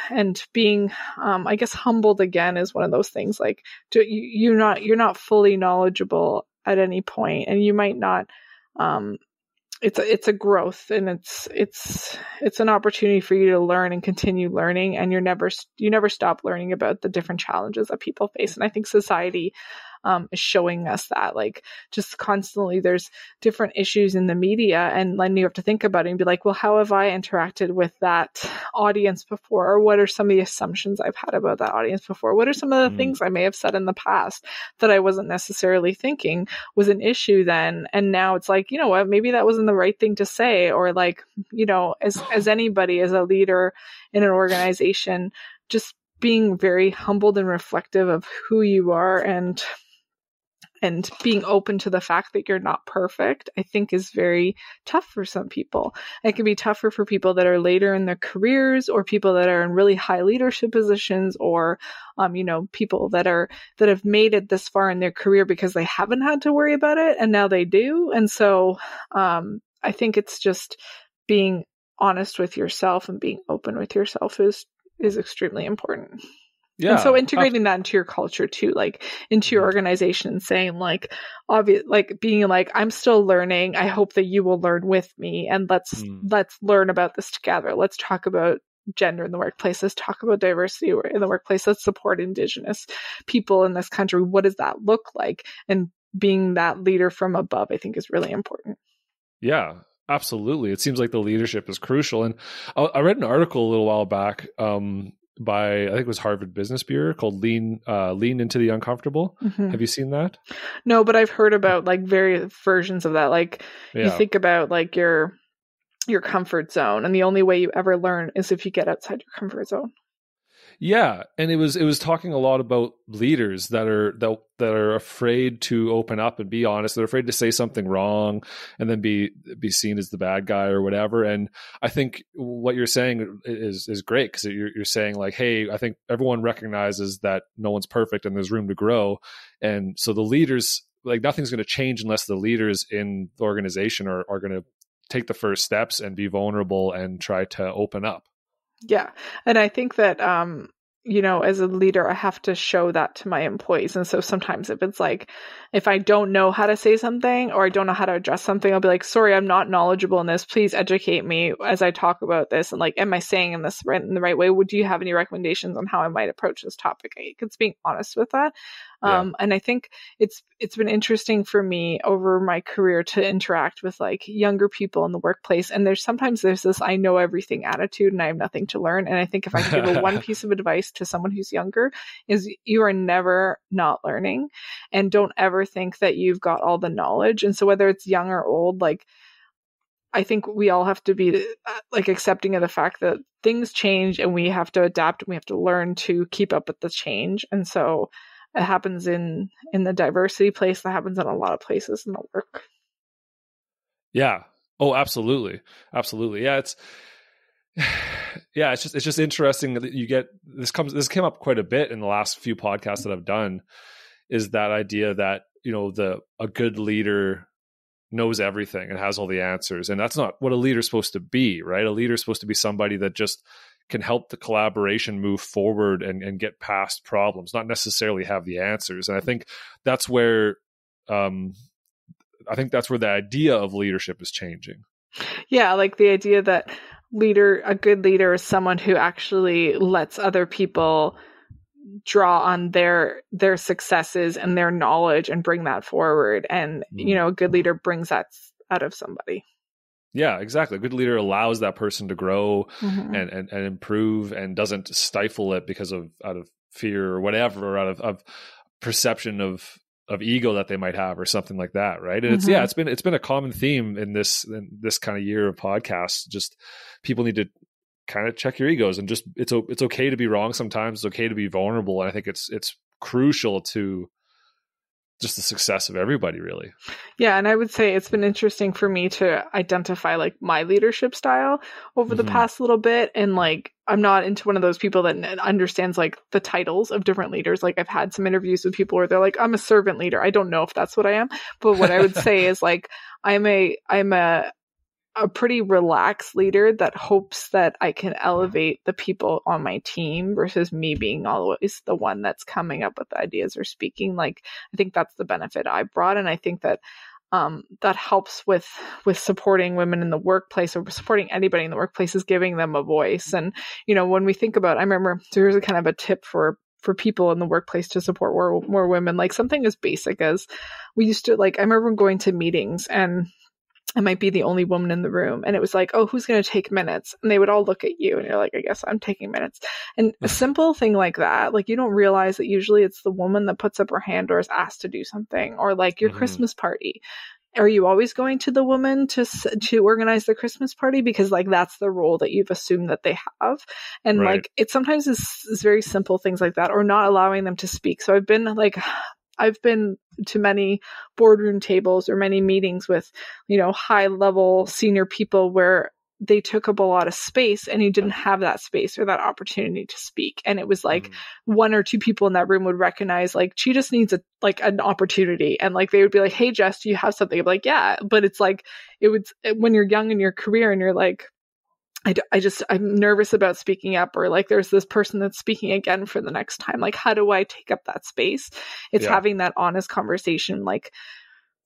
and being um, I guess humbled again is one of those things. Like to, you, you're not you're not fully knowledgeable at any point, and you might not. Um, it's a, it's a growth and it's it's it's an opportunity for you to learn and continue learning and you're never you never stop learning about the different challenges that people face and i think society um, is showing us that. Like, just constantly, there's different issues in the media, and then you have to think about it and be like, well, how have I interacted with that audience before? Or what are some of the assumptions I've had about that audience before? What are some of the mm. things I may have said in the past that I wasn't necessarily thinking was an issue then? And now it's like, you know what, maybe that wasn't the right thing to say, or like, you know, as, as anybody, as a leader in an organization, just being very humbled and reflective of who you are and and being open to the fact that you're not perfect, I think is very tough for some people. It can be tougher for people that are later in their careers or people that are in really high leadership positions or, um, you know, people that are, that have made it this far in their career because they haven't had to worry about it and now they do. And so, um, I think it's just being honest with yourself and being open with yourself is, is extremely important. Yeah. And so integrating that into your culture too, like into your mm-hmm. organization, saying like, obvious, like being like, I'm still learning. I hope that you will learn with me and let's, mm. let's learn about this together. Let's talk about gender in the workplace. Let's talk about diversity in the workplace. Let's support indigenous people in this country. What does that look like? And being that leader from above, I think is really important. Yeah. Absolutely. It seems like the leadership is crucial. And I read an article a little while back um, by I think it was Harvard Business Review called Lean uh, Lean into the Uncomfortable. Mm-hmm. Have you seen that? No, but I've heard about like various versions of that. Like yeah. you think about like your your comfort zone and the only way you ever learn is if you get outside your comfort zone. Yeah, and it was it was talking a lot about leaders that are that that are afraid to open up and be honest. They're afraid to say something wrong and then be be seen as the bad guy or whatever. And I think what you're saying is is great because you're you're saying like, hey, I think everyone recognizes that no one's perfect and there's room to grow, and so the leaders like nothing's going to change unless the leaders in the organization are are going to take the first steps and be vulnerable and try to open up. Yeah. And I think that um you know, as a leader, I have to show that to my employees. And so sometimes if it's like, if I don't know how to say something or I don't know how to address something, I'll be like, sorry, I'm not knowledgeable in this. Please educate me as I talk about this. And like, am I saying in this right, in the right way? Would you have any recommendations on how I might approach this topic? It's being honest with that. Um, and I think it's it's been interesting for me over my career to interact with like younger people in the workplace. And there's sometimes there's this I know everything attitude and I have nothing to learn. And I think if I can give a one piece of advice to someone who's younger, is you are never not learning, and don't ever think that you've got all the knowledge. And so whether it's young or old, like I think we all have to be uh, like accepting of the fact that things change and we have to adapt and we have to learn to keep up with the change. And so it happens in in the diversity place that happens in a lot of places in the work. Yeah. Oh absolutely. Absolutely. Yeah it's yeah it's just it's just interesting that you get this comes this came up quite a bit in the last few podcasts that i've done is that idea that you know the a good leader knows everything and has all the answers. And that's not what a leader's supposed to be right? A leader's supposed to be somebody that just can help the collaboration move forward and, and get past problems, not necessarily have the answers. And I think that's where um, I think that's where the idea of leadership is changing. Yeah, like the idea that leader a good leader is someone who actually lets other people draw on their their successes and their knowledge and bring that forward and mm. you know a good leader brings that out of somebody yeah, exactly. A good leader allows that person to grow mm-hmm. and, and, and improve and doesn't stifle it because of out of fear or whatever, or out of, of perception of of ego that they might have or something like that, right? And mm-hmm. it's yeah, it's been it's been a common theme in this in this kind of year of podcasts. Just people need to kind of check your egos and just it's it's okay to be wrong sometimes. It's okay to be vulnerable, and I think it's it's crucial to just the success of everybody really. Yeah and i would say it's been interesting for me to identify like my leadership style over mm-hmm. the past little bit and like i'm not into one of those people that understands like the titles of different leaders. Like i've had some interviews with people where they're like i'm a servant leader. I don't know if that's what i am. But what i would say is like i'm a i'm a a pretty relaxed leader that hopes that I can elevate the people on my team versus me being always the one that's coming up with the ideas or speaking. Like I think that's the benefit I brought, and I think that um, that helps with with supporting women in the workplace or supporting anybody in the workplace is giving them a voice. And you know, when we think about, I remember there's a kind of a tip for for people in the workplace to support more, more women. Like something as basic as we used to like, I remember going to meetings and I might be the only woman in the room. And it was like, oh, who's going to take minutes? And they would all look at you and you're like, I guess I'm taking minutes. And a simple thing like that, like you don't realize that usually it's the woman that puts up her hand or is asked to do something or like your mm-hmm. Christmas party. Are you always going to the woman to to organize the Christmas party because like that's the role that you've assumed that they have, and right. like it sometimes is, is very simple things like that, or not allowing them to speak. So I've been like I've been to many boardroom tables or many meetings with, you know, high level senior people where they took up a lot of space and you didn't have that space or that opportunity to speak. And it was like mm-hmm. one or two people in that room would recognize like she just needs a like an opportunity. And like they would be like, Hey Jess, do you have something? I'm like, yeah. But it's like it would when you're young in your career and you're like, I, I just i'm nervous about speaking up or like there's this person that's speaking again for the next time like how do i take up that space it's yeah. having that honest conversation like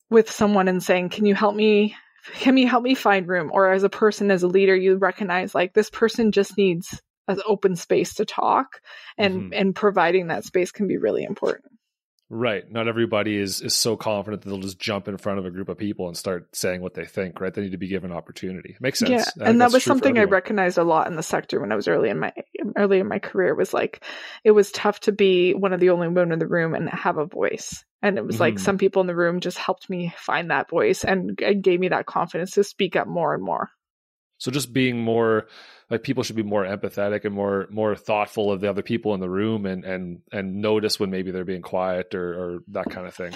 with someone and saying can you help me can you help me find room or as a person as a leader you recognize like this person just needs an open space to talk and mm-hmm. and providing that space can be really important Right. Not everybody is is so confident that they'll just jump in front of a group of people and start saying what they think, right? They need to be given opportunity. Makes sense. Yeah. And that was something I recognized a lot in the sector when I was early in my early in my career was like it was tough to be one of the only women in the room and have a voice. And it was mm-hmm. like some people in the room just helped me find that voice and, and gave me that confidence to speak up more and more. So just being more like people should be more empathetic and more more thoughtful of the other people in the room and and and notice when maybe they're being quiet or or that kind of thing.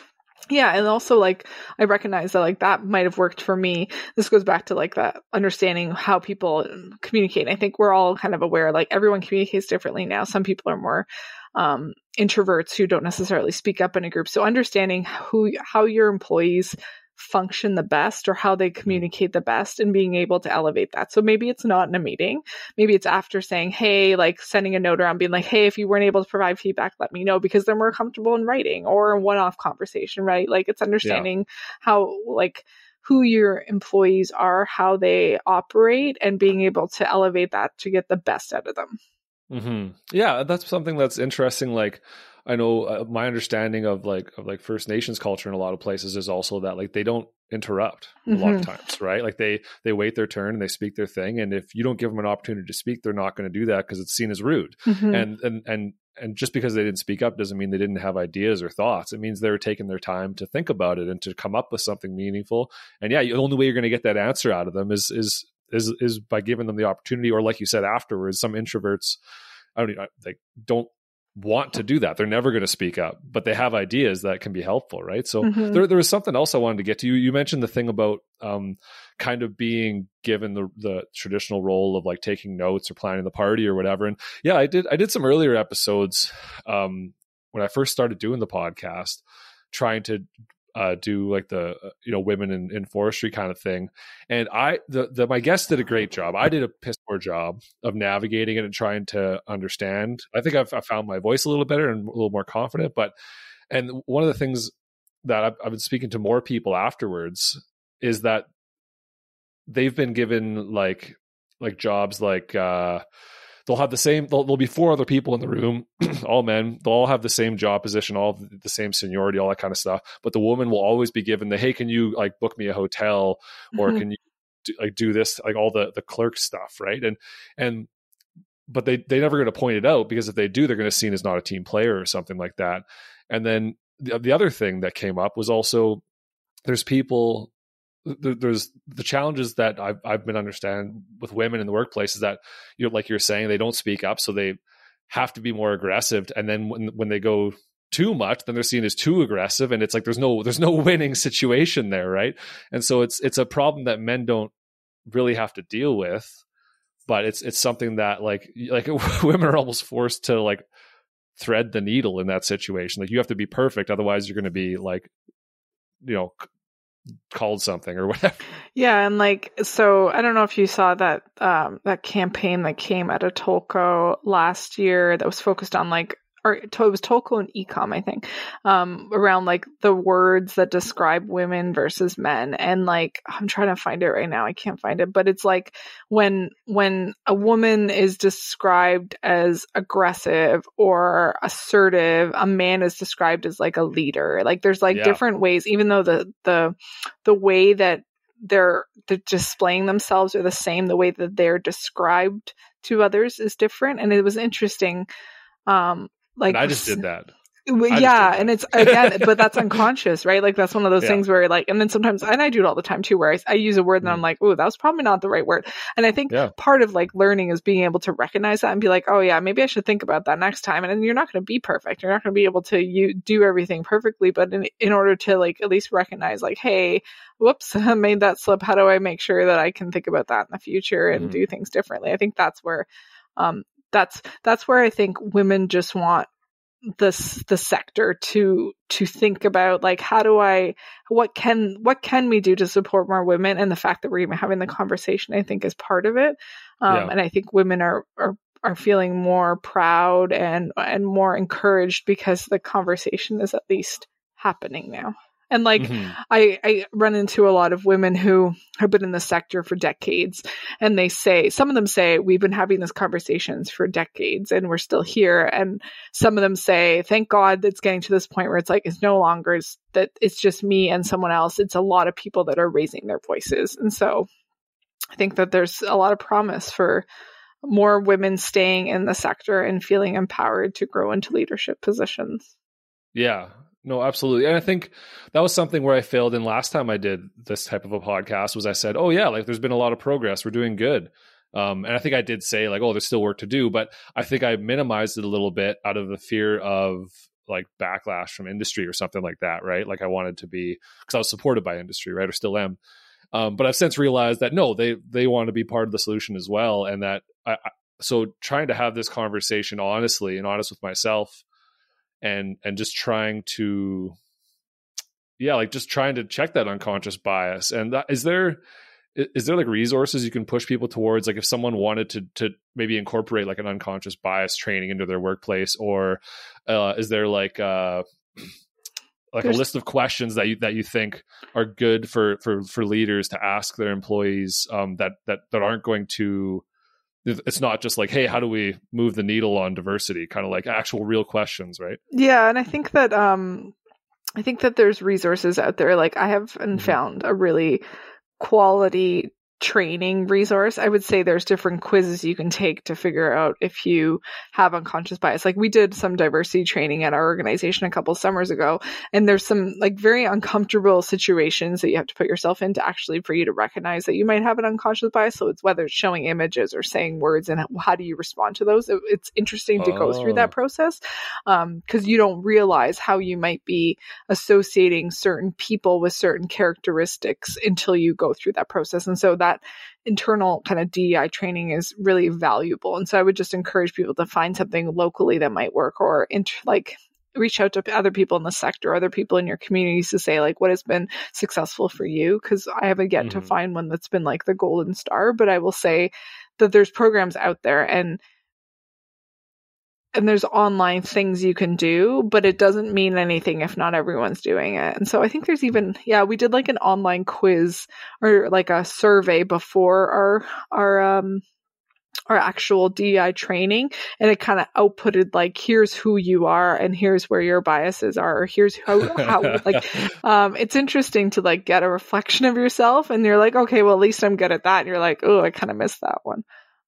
Yeah, and also like I recognize that like that might have worked for me. This goes back to like that understanding how people communicate. I think we're all kind of aware like everyone communicates differently now. Some people are more um, introverts who don't necessarily speak up in a group. So understanding who how your employees function the best or how they communicate the best and being able to elevate that. So maybe it's not in a meeting. Maybe it's after saying, Hey, like sending a note around being like, Hey, if you weren't able to provide feedback, let me know because they're more comfortable in writing or a one off conversation, right? Like it's understanding yeah. how like who your employees are, how they operate and being able to elevate that to get the best out of them. Mm-hmm. Yeah, that's something that's interesting. Like, I know uh, my understanding of like of like First Nations culture in a lot of places is also that like they don't interrupt mm-hmm. a lot of mm-hmm. times, right? Like they they wait their turn and they speak their thing, and if you don't give them an opportunity to speak, they're not going to do that because it's seen as rude. Mm-hmm. And and and and just because they didn't speak up doesn't mean they didn't have ideas or thoughts. It means they were taking their time to think about it and to come up with something meaningful. And yeah, the only way you're going to get that answer out of them is is is is by giving them the opportunity, or like you said afterwards, some introverts. I don't like don't want to do that. They're never going to speak up, but they have ideas that can be helpful, right? So mm-hmm. there, there was something else I wanted to get to. You, you mentioned the thing about um, kind of being given the the traditional role of like taking notes or planning the party or whatever. And yeah, I did I did some earlier episodes um, when I first started doing the podcast, trying to uh, do like the uh, you know women in, in forestry kind of thing. And I the, the my guest did a great job. I did a piss poor job of navigating it and trying to understand. I think I've I found my voice a little better and a little more confident. But and one of the things that I've, I've been speaking to more people afterwards is that they've been given like like jobs like uh they'll have the same there'll, there'll, be four other people in the room all men. They'll all have the same job position all the same seniority all that kind of stuff. But the woman will always be given the hey can you like book me a hotel? Or mm-hmm. can you do, like do this? Like all the the clerk stuff right? And and but they they never going to point it out because if they do they're going to seen as not a team player or something like that. And then the, the other thing that came up was also there's people there's the challenges that I've, I've been understanding with women in the workplace is that you know like you're saying they don't speak up so they have to be more aggressive. And then when when they go too much then they're seen as too aggressive and it's like there's no there's no winning situation there right? And so it's it's a problem that men don't really have to deal with but it's it's something that like like women are almost forced to like thread the needle in that situation. Like you have to be perfect otherwise you're going to be like you know called something or whatever. Yeah, and like so I don't know if you saw that um that campaign that came out of Tolko last year that was focused on like or it was Tolko and Ecom, I think, um, around like the words that describe women versus men. And like, I'm trying to find it right now. I can't find it, but it's like when, when a woman is described as aggressive or assertive, a man is described as like a leader. Like there's like yeah. different ways, even though the, the, the way that they're, they're displaying themselves are the same, the way that they're described to others is different. And it was interesting um like and I just did that. yeah, and it's again, but that's unconscious, right? Like that's one of those yeah. things where like, and then sometimes, and I do it all the time too, where I, I use a word and mm. I'm like, oh, that was probably not the right word. And I think yeah. part of like learning is being able to recognize that and be like, oh yeah, maybe I should think about that next time. And, and you're not going to be perfect. You're not going to be able to you do everything perfectly, but in, in order to like at least recognize like, hey, whoops, I made that slip. How do I make sure that I can think about that in the future and mm. do things differently? I think that's where um, that's that's where I think women just want this the sector to to think about like how do I what can what can we do to support more women and the fact that we're even having the conversation I think is part of it um, yeah. and I think women are are are feeling more proud and and more encouraged because the conversation is at least happening now. And like mm-hmm. I, I run into a lot of women who have been in the sector for decades and they say some of them say we've been having these conversations for decades and we're still here. And some of them say, thank God it's getting to this point where it's like it's no longer that it's just me and someone else. It's a lot of people that are raising their voices. And so I think that there's a lot of promise for more women staying in the sector and feeling empowered to grow into leadership positions. Yeah, no, absolutely. And I think that was something where I failed in last time I did this type of a podcast was I said, "Oh yeah, like there's been a lot of progress. We're doing good." Um, and I think I did say like, "Oh, there's still work to do," but I think I minimized it a little bit out of the fear of like backlash from industry or something like that, right? Like I wanted to be because I was supported by industry, right, or still am. Um, but I've since realized that no, they they want to be part of the solution as well, and that I, I so trying to have this conversation honestly and honest with myself and and just trying to yeah like just trying to check that unconscious bias. And that, is there is there like resources you can push people towards? Like if someone wanted to to maybe incorporate like an unconscious bias training into their workplace or uh, is there like uh like There's... a list of questions that you that you think are good for for for leaders to ask their employees um that that that aren't going to it's not just like hey how do we move the needle on diversity? Kind of like actual real questions right? Yeah and i think that um i think that there's resources out there. Like i haven't mm-hmm. found a really quality training resource. I would say there's different quizzes you can take to figure out if you have unconscious bias. Like we did some diversity training at our organization a couple summers ago, and there's some like very uncomfortable situations that you have to put yourself into actually for you to recognize that you might have an unconscious bias. So it's whether it's showing images or saying words and how do you respond to those. It's interesting to oh. go through that oh. process because um, you don't realize how you might be associating certain people with certain characteristics until you go through that process. And so that that internal kind of DEI training is really valuable. And so I would just encourage people to find something locally that might work or inter- like reach out to other people in the sector, other people in your communities to say like what has been successful for you because I haven't yet mm-hmm. to find one that's been like the golden star, but I will say that there's programs out there and and there's online things you can do, but it doesn't mean anything if not everyone's doing it. And so I think there's even yeah, we did like an online quiz or like a survey before our our um our actual DEI training and it kind of outputted like here's who you are and here's where your biases are or here's how, how like um it's interesting to like get a reflection of yourself and you're like okay well at least I'm good at that and you're like oh I kind of missed that one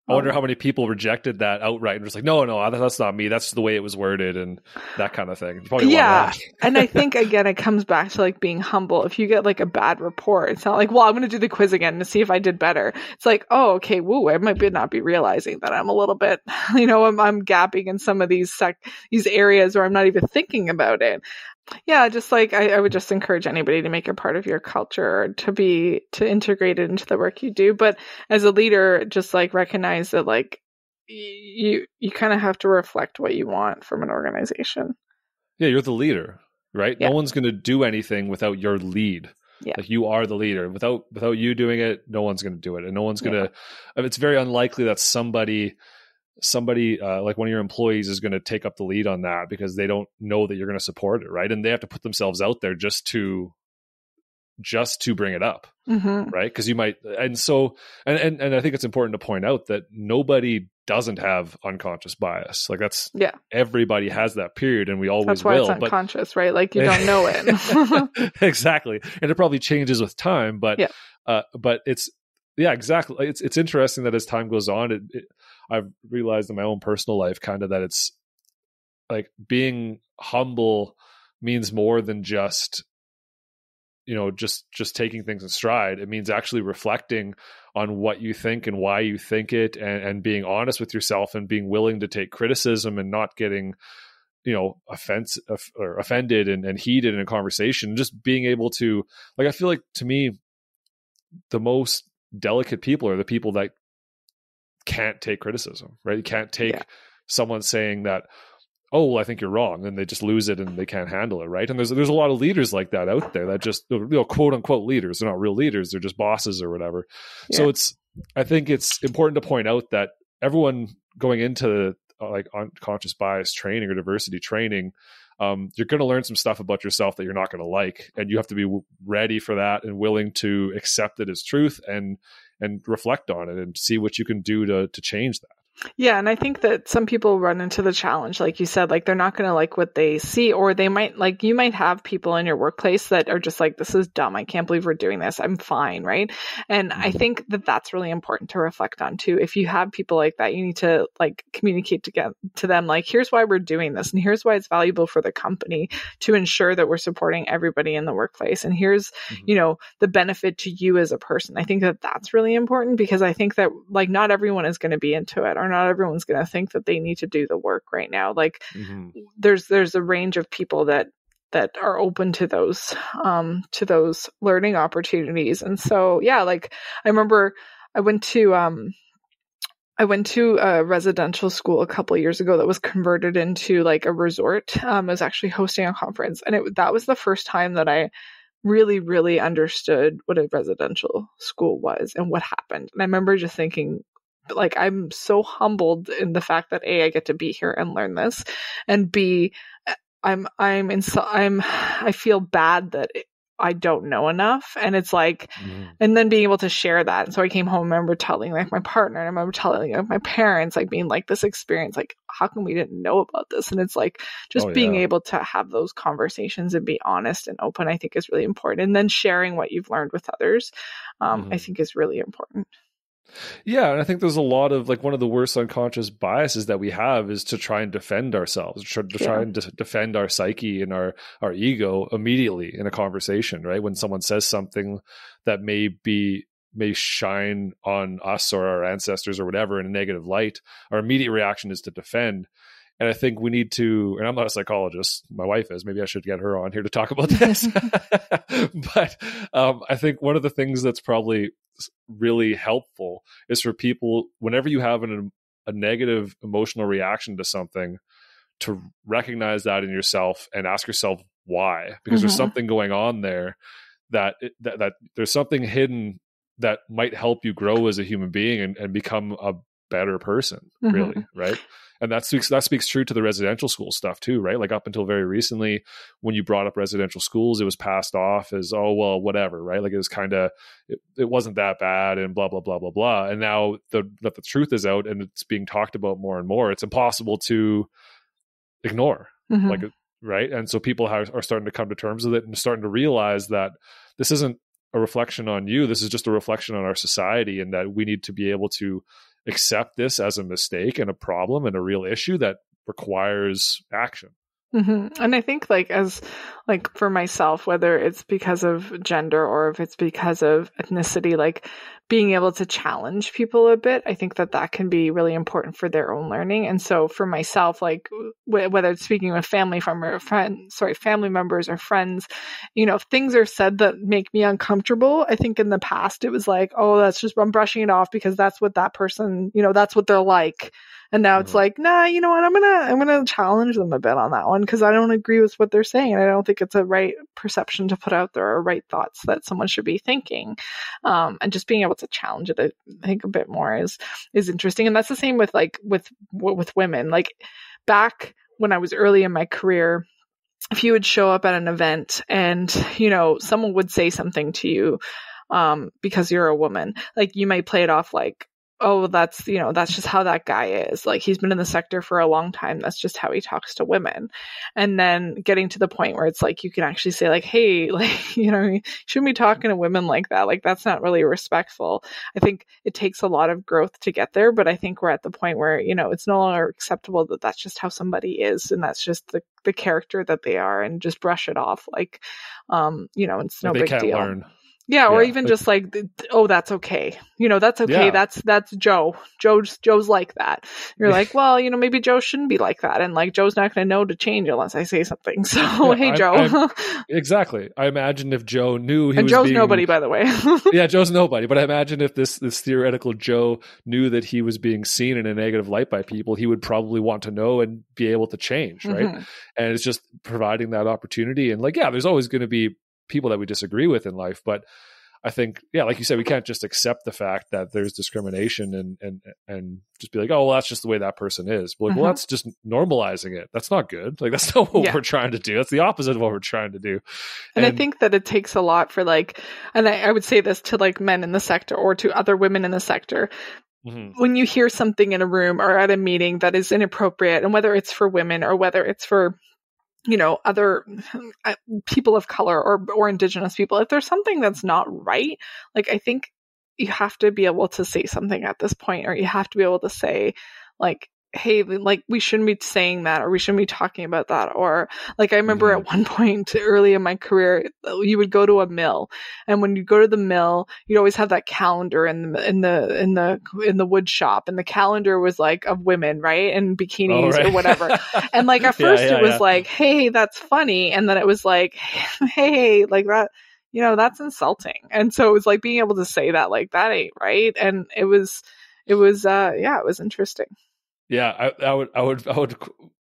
I wonder um, how many people rejected that outright and just like, no, no, that's not me. That's the way it was worded and that kind of thing. yeah. and I think again, it comes back to like being humble. If you get like a bad report, it's not like, well, I'm going to do the quiz again to see if I did better. It's like, oh, okay, woo, I might be not be realizing that I'm a little bit, you know, I'm, I'm gapping in some of these sec- these areas where I'm not even thinking about it yeah just like I, I, would just encourage anybody to make it part of your culture to be to integrate it into the work you do but as a leader just like recognize that like you you kind of have to reflect what you want from an organization yeah you're the leader right yeah. no one's going to do anything without your lead yeah. Like you are the leader. Without without you doing it, no one's going to do it, and no one's going to. Yeah. It's very unlikely that somebody somebody uh, like one of your employees is going to take up the lead on that because they don't know that you're going to support it right and they have to put themselves out there just to just to bring it up Mm-hmm. right because you might and so and, and and i think it's important to point out that nobody doesn't have unconscious bias like that's Yeah. everybody has that period and we always That's why will it's but unconscious, right? Like you don't know it. exactly and it probably changes with time but Yeah. uh but it's yeah exactly it's it's interesting that as time goes on it, it i've realized in my own personal life kind of that it's like being humble means more than just you know just just taking things in stride. It means actually reflecting on what you think and why you think it and, and being honest with yourself and being willing to take criticism and not getting you know offense or offended and, and heated in a conversation. Just being able to like i feel like to me the most delicate people are the people that can't take criticism right? You can't take Yeah. someone saying that oh well, i think you're wrong and they just lose it and they can't handle it right? And there's there's a lot of leaders like that out there that just you know quote unquote leaders. They're not real leaders. They're just bosses or whatever. So it's i think it's important to point out that everyone going into uh, like unconscious bias training or diversity training um, you're going to learn some stuff about yourself that you're not going to like and you have to be w- ready for that and willing to accept it as truth and and reflect on it and see what you can do to to change that Yeah, and I think that some people run into the challenge, like you said, like they're not going to like what they see, or they might like you might have people in your workplace that are just like, "This is dumb. I can't believe we're doing this. I'm fine, right?" And I Mhm. think that that's really important to reflect on too. If you have people like that, you need to like communicate to get to them, like, "Here's why we're doing this, and here's why it's valuable for the company to ensure that we're supporting everybody in the workplace, and here's Mhm. you know the benefit to you as a person." I think that that's really important because I think that like not everyone is going to be into it or not everyone's going to think that they need to do the work right now like there's there's a range of people that that are open to those um to those learning opportunities and so yeah like i remember i went to um I went to a residential school a couple years ago that was converted into like a resort. Um, it was actually hosting a conference, and it that was the first time that I really, really understood what a residential school was and what happened. And I remember just thinking, like, I'm so humbled in the fact that a I get to be here and learn this, and b I'm I'm in so I'm I feel bad that I don't know enough, and it's like Mhm. and then being able to share that. And so I came home, I remember telling like my partner, and I remember telling like, my parents, like being like this experience, like how come we didn't know about this? And it's like just Oh, being yeah. able to have those conversations and be honest and open, I think is really important. And then sharing what you've learned with others, um, I Mhm. think is really important. Yeah, and I think there's a lot of like one of the worst unconscious biases that we have is to try and defend ourselves, to, to try Yeah. and de- defend our psyche and our our ego immediately in a conversation, right? When someone says something that may be may shine on us or our ancestors or whatever in a negative light, our immediate reaction is to defend. And I think we need to, and I'm not a psychologist, my wife is, maybe I should get her on here to talk about this. but um, I think one of the things that's probably really helpful is for people, whenever you have an, a negative emotional reaction to something, to recognize that in yourself and ask yourself why, because there's Mhm. something going on there that, that, that there's something hidden that might help you grow as a human being and, and become a better person, Mhm. really, right? and that speaks that speaks true to the residential school stuff too right like up until very recently when you brought up residential schools it was passed off as oh well whatever right like it was kind of it, it wasn't that bad and blah blah blah blah blah and now the that the truth is out and it's being talked about more and more it's impossible to ignore Mhm. like right and so people are, are starting to come to terms with it and starting to realize that this isn't a reflection on you this is just a reflection on our society and that we need to be able to accept this as a mistake and a problem and a real issue that requires action hmm And I think like as like for myself, whether it's because of gender or if it's because of ethnicity, like being able to challenge people a bit, I think that that can be really important for their own learning. And so for myself, like w- whether it's speaking with family from or friend, sorry, family members or friends, you know, if things are said that make me uncomfortable, I think in the past it was like, oh, that's just I'm brushing it off because that's what that person, you know, that's what they're like And now it's Mhm. like, nah, you know what? I'm gonna I'm gonna challenge them a bit on that one because I don't agree with what they're saying, and I don't think it's a right perception to put out there or right thoughts that someone should be thinking. Um, and just being able to challenge it, I think a bit more is is interesting. And that's the same with like with with women. Like back when I was early in my career, if you would show up at an event and you know someone would say something to you um, because you're a woman, like you might play it off like, oh, that's you know that's just how that guy is. Like he's been in the sector for a long time. That's just how he talks to women. And then getting to the point where it's like you can actually say like, hey, like you know, you shouldn't be talking to women like that. Like that's not really respectful. I think it takes a lot of growth to get there, but I think we're at the point where you know it's no longer acceptable that that's just how somebody is, and that's just the the character that they are, and just brush it off like, um, you know, it's no big deal. learn. Yeah, or Yeah, even just like, oh, that's okay. You know, that's okay. Yeah. That's that's Joe. Joe's Joe's like that. You're like, well, you know, maybe Joe shouldn't be like that, and like Joe's not going to know to change unless I say something. So, Yeah, hey, I'm- Joe, I'm- Exactly. I imagine if Joe knew he and was Joe's being, nobody, by the way. yeah, Joe's nobody. But I imagine if this this theoretical Joe knew that he was being seen in a negative light by people, he would probably want to know and be able to change, right? Mhm. And it's just providing that opportunity. And like, yeah, there's always going to be people that we disagree with in life, but I think, yeah, like you said, we can't just accept the fact that there's discrimination and and and just be like, oh, well, that's just the way that person is. But like, Mhm. well, that's just normalizing it. That's not good. Like, that's not what Yeah. we're trying to do. That's the opposite of what we're trying to do. And, I think that it takes a lot for like, and I, I would say this to like men in the sector or to other women in the sector. Mhm. when you hear something in a room or at a meeting that is inappropriate, and whether it's for women or whether it's for you know other uh, people of color or or indigenous people, if there's something that's not right, like I think you have to be able to say something at this point, or you have to be able to say like. Hey, like we shouldn't be saying that, or we shouldn't be talking about that, or like I remember Mhm. at one point early in my career, you would go to a mill, and when you go to the mill, you'd always have that calendar in the in the in the in the wood shop, and the calendar was like of women, right, in bikinis Oh, right. or whatever. And like at Yeah, first yeah, it was yeah. like, hey, that's funny, and then it was like, hey, like that, you know, that's insulting. And so it was like being able to say that, like that ain't right, and it was, it was, uh, yeah, it was interesting. Yeah, I, I would, I would, I would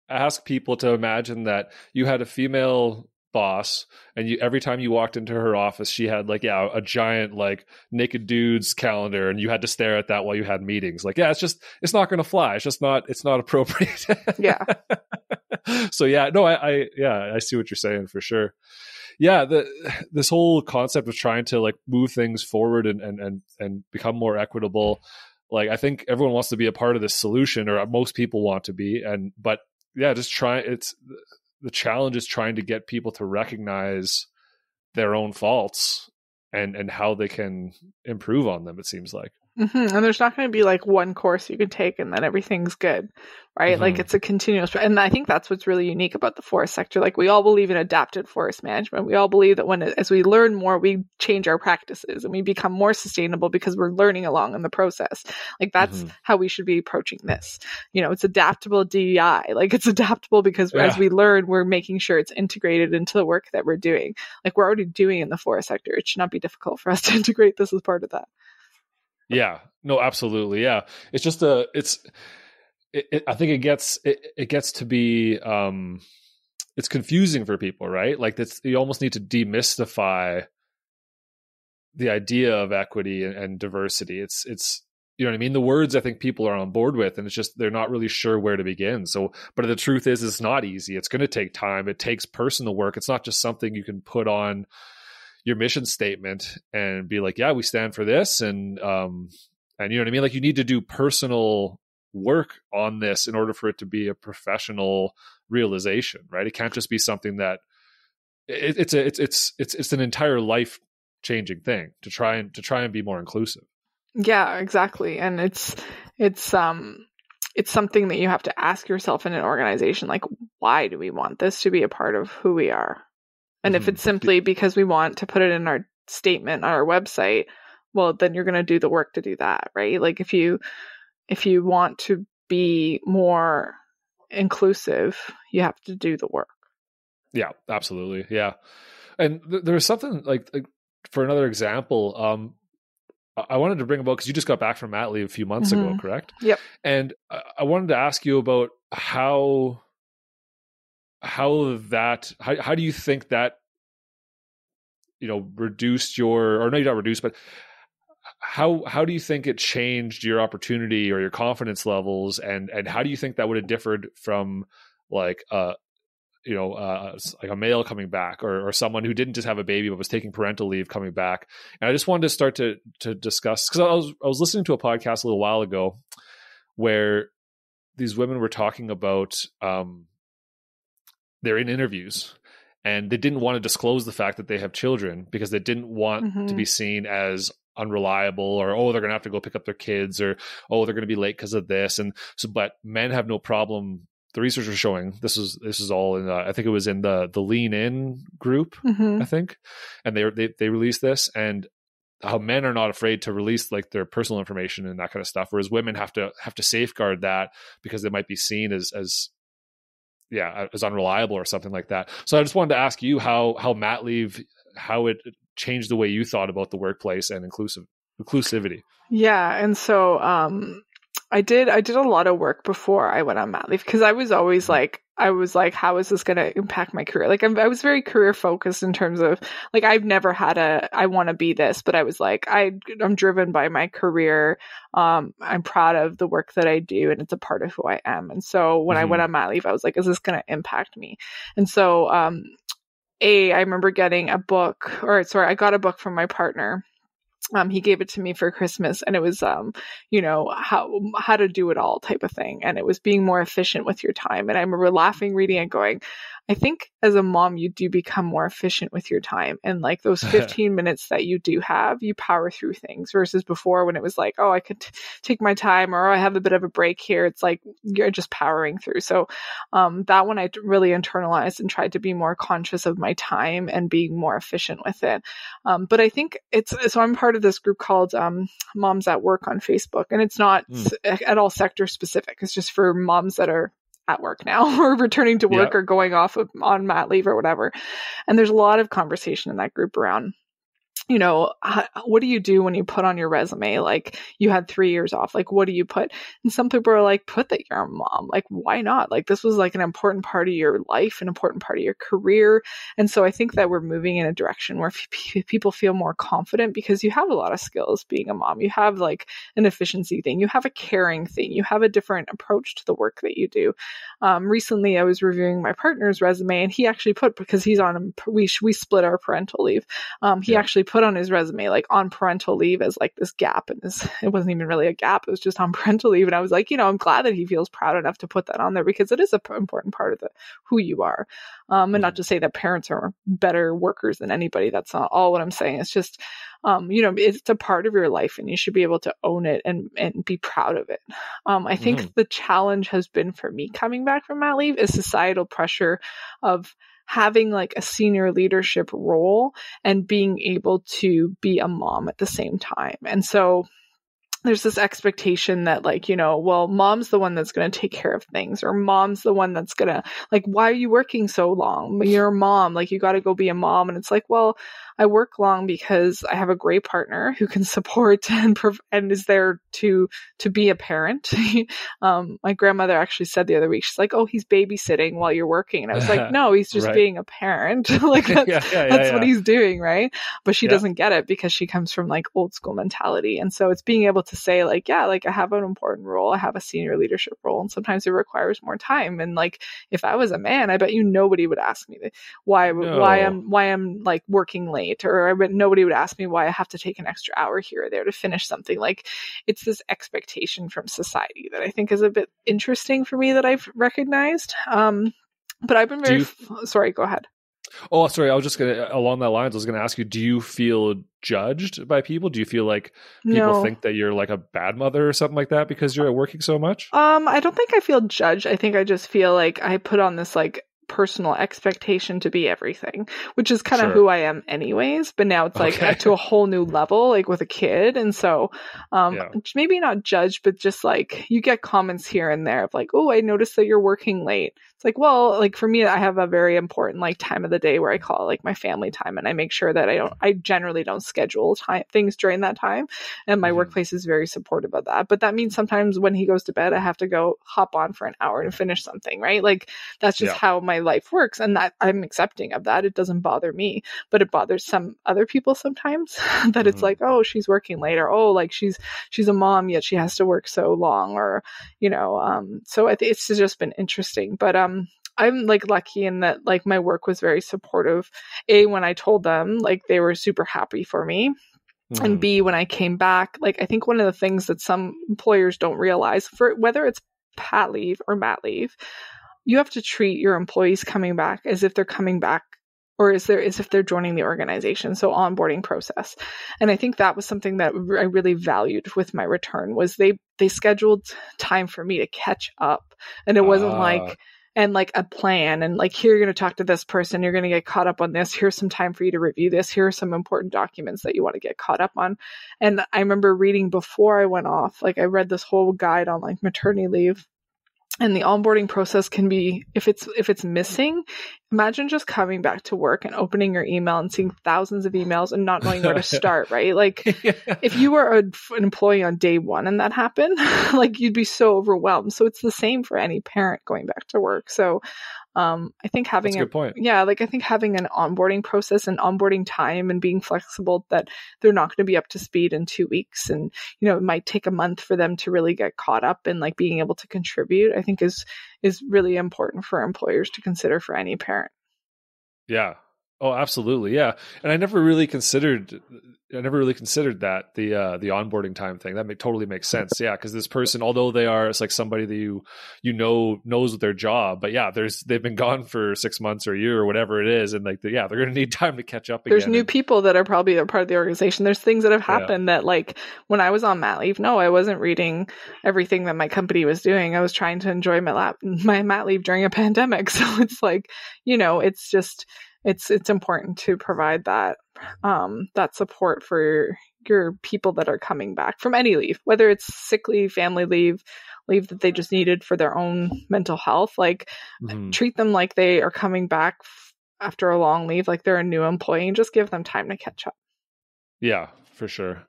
ask people to imagine that you had a female boss, and you every time you walked into her office, she had like yeah a giant like naked dudes calendar, and you had to stare at that while you had meetings. Like yeah, it's just it's not going to fly. It's just not it's not appropriate. Yeah. so yeah, no, I, I yeah I see what you're saying for sure. Yeah, the this whole concept of trying to like move things forward and and and and become more equitable like i think everyone wants to be a part of this solution or most people want to be and but yeah just try it's the challenge is trying to get people to recognize their own faults and and how they can improve on them it seems like hmm And there's not going to be like one course you can take and then everything's good, right? Like Mhm. it's a continuous, and I think that's what's really unique about the forest sector. Like we all believe in adapted forest management. We all believe that when, as we learn more, we change our practices and we become more sustainable because we're learning along in the process. Like that's Mhm. how we should be approaching this. You know, it's adaptable DEI. Like it's adaptable because as we learn, we're making sure it's integrated into the work that we're doing. Like we're already doing in the forest sector. It should not be difficult for us to integrate this as part of that. Yeah, no, absolutely. Yeah, it's just a, it's, it, it, I think it gets, it, it gets to be, um, it's confusing for people, right? Like that's, you almost need to demystify the idea of equity and, and diversity. It's, it's, you know what I mean? The words I think people are on board with, and it's just they're not really sure where to begin. So, but the truth is, it's not easy. It's going to take time. It takes personal work. It's not just something you can put on your mission statement and be like, yeah, we stand for this. And, um, and you know what I mean? Like you need to do personal work on this in order for it to be a professional realization, right? It can't just be something that it, it's a, it's, it's, it's, it's an entire life changing thing to try and, to try and be more inclusive. Yeah, exactly. And it's it's um it's something that you have to ask yourself in an organization like why do we want this to be a part of who we are? And if Mhm. it's simply because we want to put it in our statement on our website, well then you're going to do the work to do that, right? Like if you if you want to be more inclusive, you have to do the work. Yeah, absolutely. Yeah. And th- there was something like, like for another example, um, I wanted to bring about because you just got back from mat leave a few months Mhm. ago, correct? Yep. And I wanted to ask you about how how that how how do you think that you know reduced your or no, you not reduced, but how how do you think it changed your opportunity or your confidence levels, and and how do you think that would have differed from like uh you know uh like a male coming back or or someone who didn't just have a baby but was taking parental leave coming back? And i just wanted to start to to discuss because i was i was listening to a podcast a little while ago where these women were talking about um they're in interviews and they didn't want to disclose the fact that they have children because they didn't want to Mhm. be seen as unreliable or oh they're going to have to go pick up their kids or oh they're going to be late because of this and so but men have no problem the research was showing this is this is all in uh, i think it was in the the lean in group Mhm. I think, and they they they released this and how men are not afraid to release like their personal information and that kind of stuff, whereas women have to have to safeguard that because they might be seen as as yeah as unreliable or something like that. So I just wanted to ask you how how mat leave how it changed the way you thought about the workplace and inclusive inclusivity. Yeah, and so um I did I did a lot of work before I went on mat leave because I was always like I was like how is this going to impact my career? Like I'm, I was very career focused in terms of like I've never had a I want to be this, but I was like I I'm driven by my career. Um I'm proud of the work that I do and it's a part of who I am. And so when I Mhm. went on mat leave I was like is this going to impact me? And so um a I remember getting a book or sorry, I got a book from my partner um, he gave it to me for Christmas and it was, um, you know, how, how to do it all type of thing. And it was being more efficient with your time. And I remember laughing, reading and going, I think as a mom, you do become more efficient with your time. And like those 15 minutes that you do have, you power through things versus before when it was like, oh, I could t- take my time or I have a bit of a break here. It's like you're just powering through. So, um, that one I really internalized and tried to be more conscious of my time and being more efficient with it. Um, but I think it's so I'm part of this group called um, Moms at Work on Facebook, and it's not Mm. at all sector specific. It's just for moms that are at work now or returning to work Yeah. or going off of, on mat leave or whatever. And there's a lot of conversation in that group around. You know, what do you do when you put on your resume like you had three years off? Like, what do you put? And some people are like, put that you're a mom. Like, why not? Like, this was like an important part of your life, an important part of your career. And so I think that we're moving in a direction where people feel more confident because you have a lot of skills being a mom. You have like an efficiency thing, you have a caring thing, you have a different approach to the work that you do. Um, recently, I was reviewing my partner's resume, and he actually put because he's on we we split our parental leave. Um, he Yeah. actually put on his resume like on parental leave as like this gap, and this it wasn't even really a gap; it was just on parental leave. And I was like, you know, I'm glad that he feels proud enough to put that on there because it is a p- important part of the who you are. Um, and not to say that parents are better workers than anybody. That's not all what I'm saying. It's just, um, you know, it's a part of your life and you should be able to own it and, and be proud of it. Um, I think Mhm. the challenge has been for me coming back from mat leave is societal pressure of having like a senior leadership role and being able to be a mom at the same time. And so there's this expectation that like you know well mom's the one that's going to take care of things or mom's the one that's going to like why are you working so long you're a mom like you got to go be a mom and it's like well i work long because i have a great partner who can support and and is there to to be a parent um my grandmother actually said the other week she's like oh he's babysitting while you're working and i was like no he's just Right. being a parent like that's, yeah, yeah, that's yeah, what he's doing, right? But she doesn't get it because she comes from like old school mentality. And so it's being able to say like, yeah, like I have an important role. I have a senior leadership role and sometimes it requires more time. And like, if I was a man, I bet you nobody would ask me why, why I'm, why I'm like working late or I bet nobody would ask me why I have to take an extra hour here or there to finish something. Like it's this expectation from society that I think is a bit interesting for me that I've recognized. Um, but I've been very, you- f- sorry, go ahead. Oh, sorry. I was just gonna along that lines. I was gonna ask you: Do you feel judged by people? Do you feel like people no. think that you're like a bad mother or something like that because you're working so much? Um, I don't think I feel judged. I think I just feel like I put on this like personal expectation to be everything, which is kind of Sure. who I am anyways, but now it's like Okay. to a whole new level like with a kid and so um Yeah. maybe not judged but just like you get comments here and there of like, "Oh, I noticed that you're working late." It's like, well, like for me, I have a very important like time of the day where I call like my family time, and I make sure that I don't, I generally don't schedule time things during that time, and my mm-hmm. workplace is very supportive of that. But that means sometimes when he goes to bed, I have to go hop on for an hour and finish something, right? Like that's just yeah. how my life works, and that I'm accepting of that. It doesn't bother me, but it bothers some other people sometimes that mm-hmm. it's like, oh, she's working later, oh, like she's she's a mom yet she has to work so long, or you know, um, so I think it's just been interesting, but um I'm like lucky in that like my work was very supportive. A when I told them like they were super happy for me. Mm. And B when I came back, like I think one of the things that some employers don't realize for whether it's pat leave or mat leave, you have to treat your employees coming back as if they're coming back or is there is if they're joining the organization. So onboarding process. And i think that was something that i really valued with my return was they they scheduled time for me to catch up. And it wasn't uh. like and like a plan and like here you're going to talk to this person. You're going to get caught up on this. Here's some time for you to review this. Here are some important documents that you want to get caught up on. And i remember reading before i went off like i read this whole guide on like maternity leave and the onboarding process can be if it's if it's missing imagine just coming back to work and opening your email and seeing thousands of emails and not knowing where to start right? Like yeah. if you were a, an employee on day one and that happened like you'd be so overwhelmed. So it's the same for any parent going back to work. So um, I think having a, a point. yeah, like I think having an onboarding process and onboarding time and being flexible that they're not going to be up to speed in two weeks, and you know it might take a month for them to really get caught up and like being able to contribute. I think is is really important for employers to consider for any parent. Yeah. Oh, absolutely. Yeah. And I never really considered I never really considered that the uh, the onboarding time thing. That may, totally makes sense. Yeah, because this person, although they are, it's like somebody that you you know knows their job, but yeah, there's they've been gone for six months or a year or whatever it is, and like the, yeah, they're going to need time to catch up. There's new people that are probably a part of the organization. There's things that have happened yeah. that like when I was on mat leave, no, I wasn't reading everything that my company was doing. I was trying to enjoy my lap my mat leave during a pandemic. So it's like you know, it's just it's it's important to provide that um, that support for your, people that are coming back from any leave, whether it's sick leave, family leave, leave that they just needed for their own mental health. Like mm-hmm. treat them like they are coming back after a long leave, like they're a new employee, and just give them time to catch up. Yeah, for sure.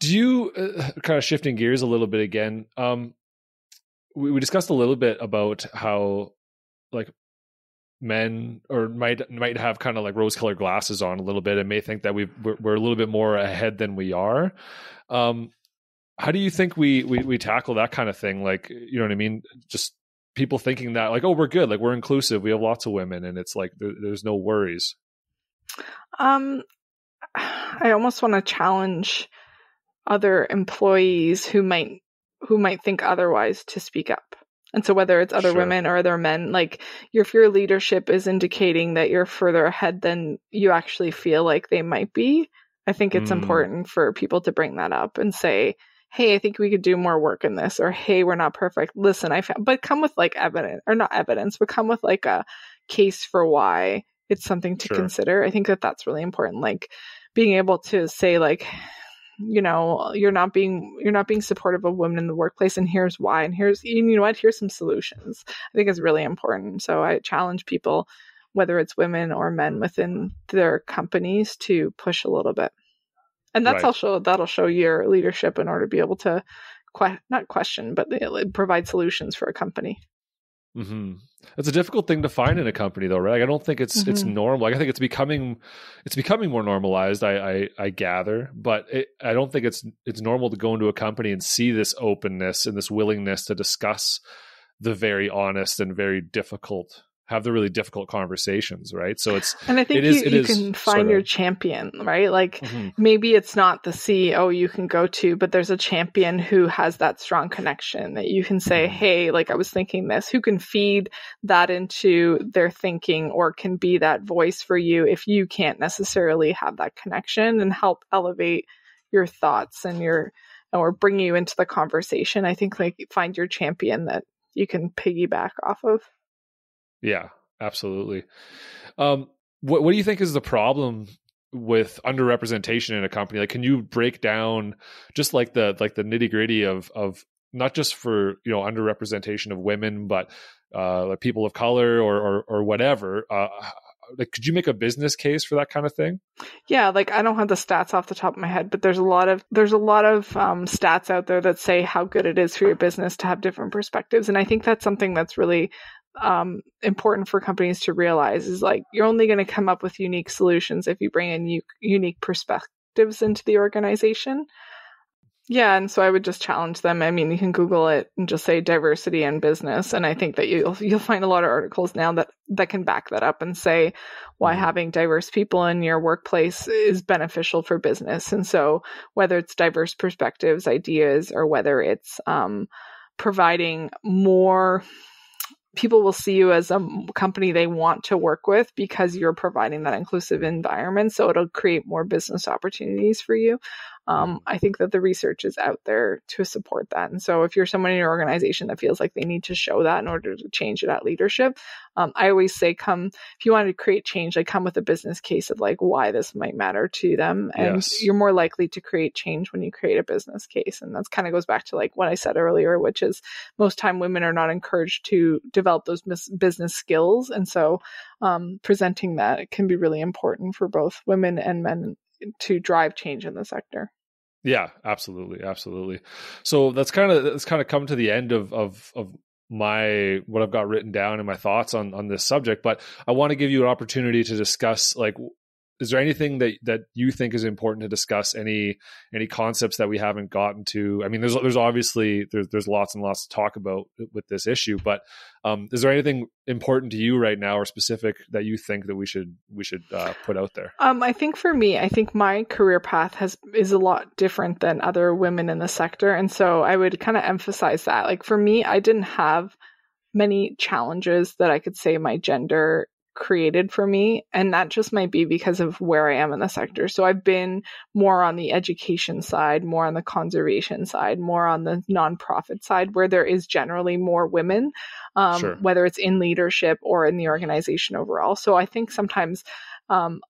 Do you uh, kind of shifting gears a little bit again? Um, we, we discussed a little bit about how like men or might might have kind of like rose colored glasses on a little bit and may think that we we're, we're, a little bit more ahead than we are. Um how do you think we, we we tackle that kind of thing? Like you know what i mean? Just people thinking that like oh we're good. Like we're inclusive. We have lots of women. And it's like there, there's no worries. Um i almost want to challenge other employees who might who might think otherwise to speak up and so whether it's other sure. women or other men, like your fear leadership is indicating that you're further ahead than you actually feel like they might be. I think it's mm. important for people to bring that up and say, Hey, I think we could do more work in this, or Hey, we're not perfect. Listen, I found, but come with like evidence or not evidence, but come with like a case for why it's something to sure. consider. I think that that's really important. Like being able to say like, you know you're not being you're not being supportive of women in the workplace and here's why and here's you know what here's some solutions i think is really important. So i challenge people whether it's women or men within their companies to push a little bit. And that's right. also that'll show your leadership in order to be able to que- not question but uh, provide solutions for a company Mm-hmm. It's a difficult thing to find in a company, though, right? Like, I don't think it's mm-hmm. it's normal. Like, I think it's becoming it's becoming more normalized. I I, I gather, but it, I don't think it's it's normal to go into a company and see this openness and this willingness to discuss the very honest and very difficult have the really difficult conversations, right? So it's and I think you, you can find sort of, your champion, right? Like mm-hmm. maybe it's not the CEO you can go to, but there's a champion who has that strong connection that you can say, mm-hmm. "Hey, like I was thinking this," who can feed that into their thinking or can be that voice for you if you can't necessarily have that connection and help elevate your thoughts and your or bring you into the conversation. I think like find your champion that you can piggyback off of. Yeah, absolutely. Um, what what do you think is the problem with underrepresentation in a company? Like, can you break down just like the like the nitty gritty of of not just for you know underrepresentation of women, but uh, like people of color or or, or whatever. Uh, like, could you make a business case for that kind of thing? Yeah, like I don't have the stats off the top of my head, but there's a lot of there's a lot of um, stats out there that say how good it is for your business to have different perspectives, and I think that's something that's really um, important for companies to realize is like you're only going to come up with unique solutions if you bring in u- unique perspectives into the organization. Yeah, and so I would just challenge them. I mean, you can Google it and just say diversity in business, and I think that you'll you'll find a lot of articles now that that can back that up and say why mm-hmm. having diverse people in your workplace is beneficial for business. And so, whether it's diverse perspectives, ideas, or whether it's um, providing more people will see you as a company they want to work with because you're providing that inclusive environment. So it'll create more business opportunities for you um, I think that the research is out there to support that. And so, if you're someone in your organization that feels like they need to show that in order to change it at leadership, um, I always say, come if you want to create change, like come with a business case of like why this might matter to them, and yes. you're more likely to create change when you create a business case. And that's kind of goes back to like what I said earlier, which is most time women are not encouraged to develop those business skills, and so um, presenting that can be really important for both women and men to drive change in the sector. Yeah, absolutely, absolutely. So that's kind of that's kind of come to the end of of of my what I've got written down and my thoughts on on this subject. But I want to give you an opportunity to discuss like is there anything that that you think is important to discuss? Any any concepts that we haven't gotten to? I mean there's there's obviously there's there's lots and lots to talk about with this issue but um, is there anything important to you right now or specific that you think that we should we should uh, put out there? Um, i think for me i think my career path has is a lot different than other women in the sector and so i would kind of emphasize that. Like for me i didn't have many challenges that i could say my gender created for me. And that just might be because of where I am in the sector. So I've been more on the education side, more on the conservation side, more on the nonprofit side, where there is generally more women, um, sure. whether it's in leadership or in the organization overall. So I think sometimes um,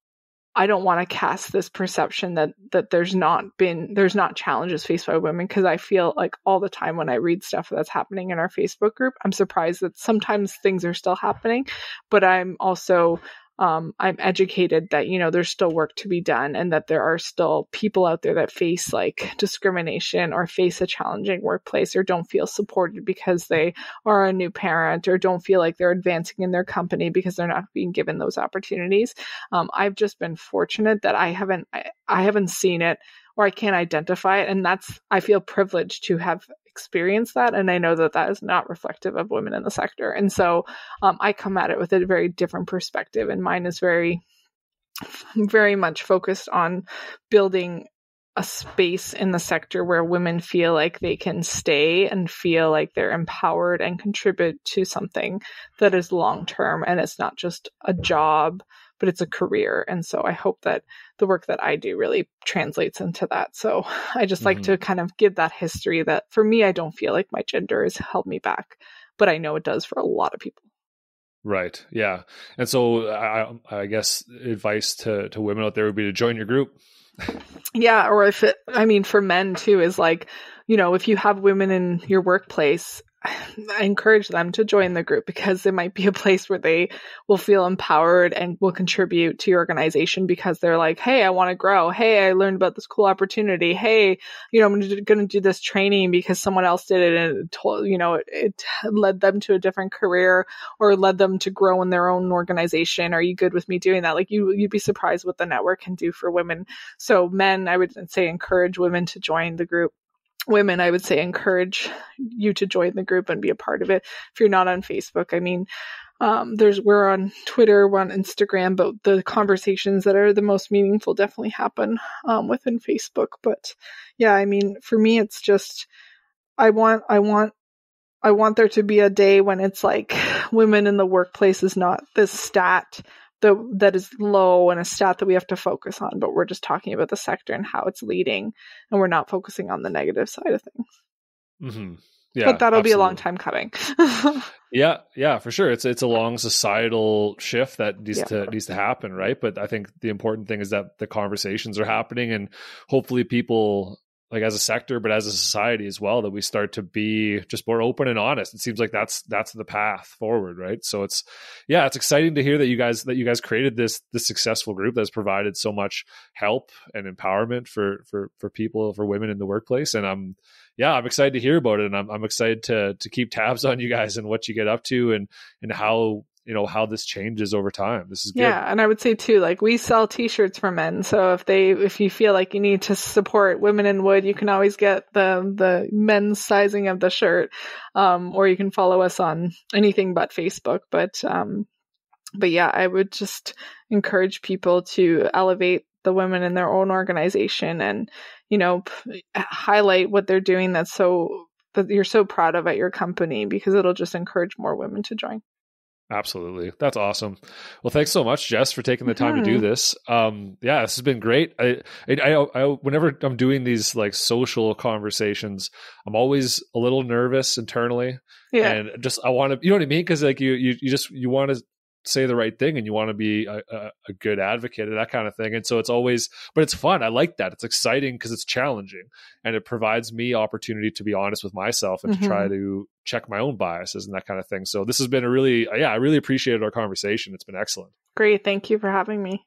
I don't want to cast this perception that that there's not been there's not challenges faced by women because I feel like all the time when I read stuff that's happening in our Facebook group, I'm surprised that sometimes things are still happening, but I'm also um, I'm educated that you know there's still work to be done and that there are still people out there that face like discrimination or face a challenging workplace or don't feel supported because they are a new parent or don't feel like they're advancing in their company because they're not being given those opportunities. Um, I've just been fortunate that I haven't I, I haven't seen it or I can't identify it, and that's I feel privileged to have experience that and i know that that is not reflective of women in the sector. And so um, i come at it with a very different perspective and mine is very very much focused on building a space in the sector where women feel like they can stay and feel like they're empowered and contribute to something that is long term and it's not just a job but it's a career. And so I hope that the work that I do really translates into that. So I just like mm-hmm. to kind of give that history that for me, I don't feel like my gender has held me back, but I know it does for a lot of people. Right. Yeah. And so I, I guess advice to, to women out there would be to join your group. yeah. Or if it, I mean, for men too, is like, you know, if you have women in your workplace, I encourage them to join the group because it might be a place where they will feel empowered and will contribute to your organization because they're like, Hey, I want to grow. Hey, I learned about this cool opportunity. Hey, you know, I'm going to do this training because someone else did it and it told, you know, it, it led them to a different career or led them to grow in their own organization. Are you good with me doing that? Like you, you'd be surprised what the network can do for women. So men, I would say encourage women to join the group women, I would say encourage you to join the group and be a part of it. If you're not on Facebook, I mean, um, there's we're on Twitter, we're on Instagram, but the conversations that are the most meaningful definitely happen um, within Facebook. But yeah, I mean, for me, it's just I want I want I want there to be a day when it's like women in the workplace is not this stat the, that is low and a stat that we have to focus on, but we're just talking about the sector and how it's leading, and we're not focusing on the negative side of things. Mm-hmm. Yeah, but that'll absolutely. be a long time coming. yeah, yeah, for sure. It's it's a long societal shift that needs yeah. to needs to happen, right? But I think the important thing is that the conversations are happening, and hopefully people like as a sector, but as a society as well, that we start to be just more open and honest. It seems like that's that's the path forward, right? So it's yeah, it's exciting to hear that you guys that you guys created this this successful group that's provided so much help and empowerment for for for people for women in the workplace. And I'm yeah, I'm excited to hear about it, and I'm I'm excited to to keep tabs on you guys and what you get up to and and how you know how this changes over time this is good. yeah and i would say too like we sell t-shirts for men so if they if you feel like you need to support women in wood you can always get the the men's sizing of the shirt um, or you can follow us on anything but facebook but um but yeah i would just encourage people to elevate the women in their own organization and you know p- highlight what they're doing that's so that you're so proud of at your company because it'll just encourage more women to join Absolutely. That's awesome. Well, thanks so much, Jess, for taking the time mm-hmm. to do this. Um, yeah, this has been great. I, I, I, I, whenever I'm doing these like social conversations, I'm always a little nervous internally. Yeah. And just, I want to, you know what I mean? Cause like you, you, you just, you want to say the right thing and you want to be a, a, a, good advocate and that kind of thing. And so it's always, but it's fun. I like that. It's exciting because it's challenging and it provides me opportunity to be honest with myself and mm-hmm. to try mm-hmm. to check my own biases and that kind of thing. So this has been a really, yeah, I really appreciated our conversation. It's been excellent. Great. Thank you for having me.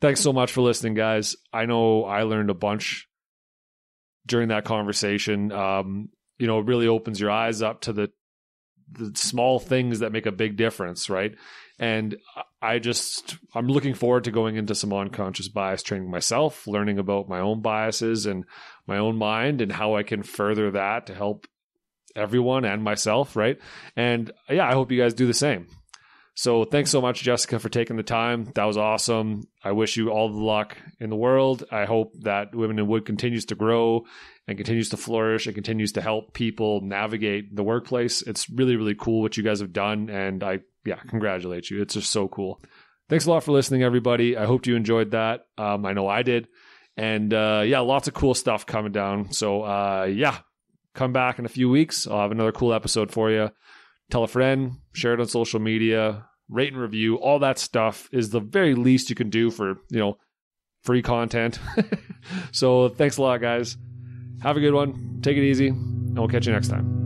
Thanks so much for listening, guys. I know I learned a bunch during that conversation. Um, you know, it really opens your eyes up to the the small things that make a big difference, right? And I just I'm looking forward to going into some unconscious bias training myself, learning about my own biases and my own mind and how I can further that to help everyone and myself, right? And yeah, I hope you guys do the same. So thanks so much, Jessica, for taking the time. That was awesome. I wish you all the luck in the world. I hope that Women in Wood continues to grow and continues to flourish and continues to help people navigate the workplace. It's really, really cool what you guys have done. And I, yeah, congratulate you. It's just so cool. Thanks a lot for listening, everybody. I hope you enjoyed that. Um, I know I did. And uh, yeah, lots of cool stuff coming down. So uh, yeah, come back in a few weeks. I'll have another cool episode for you tell a friend, share it on social media, rate and review, all that stuff is the very least you can do for, you know, free content. so thanks a lot, guys. Have a good one. Take it easy, and we'll catch you next time.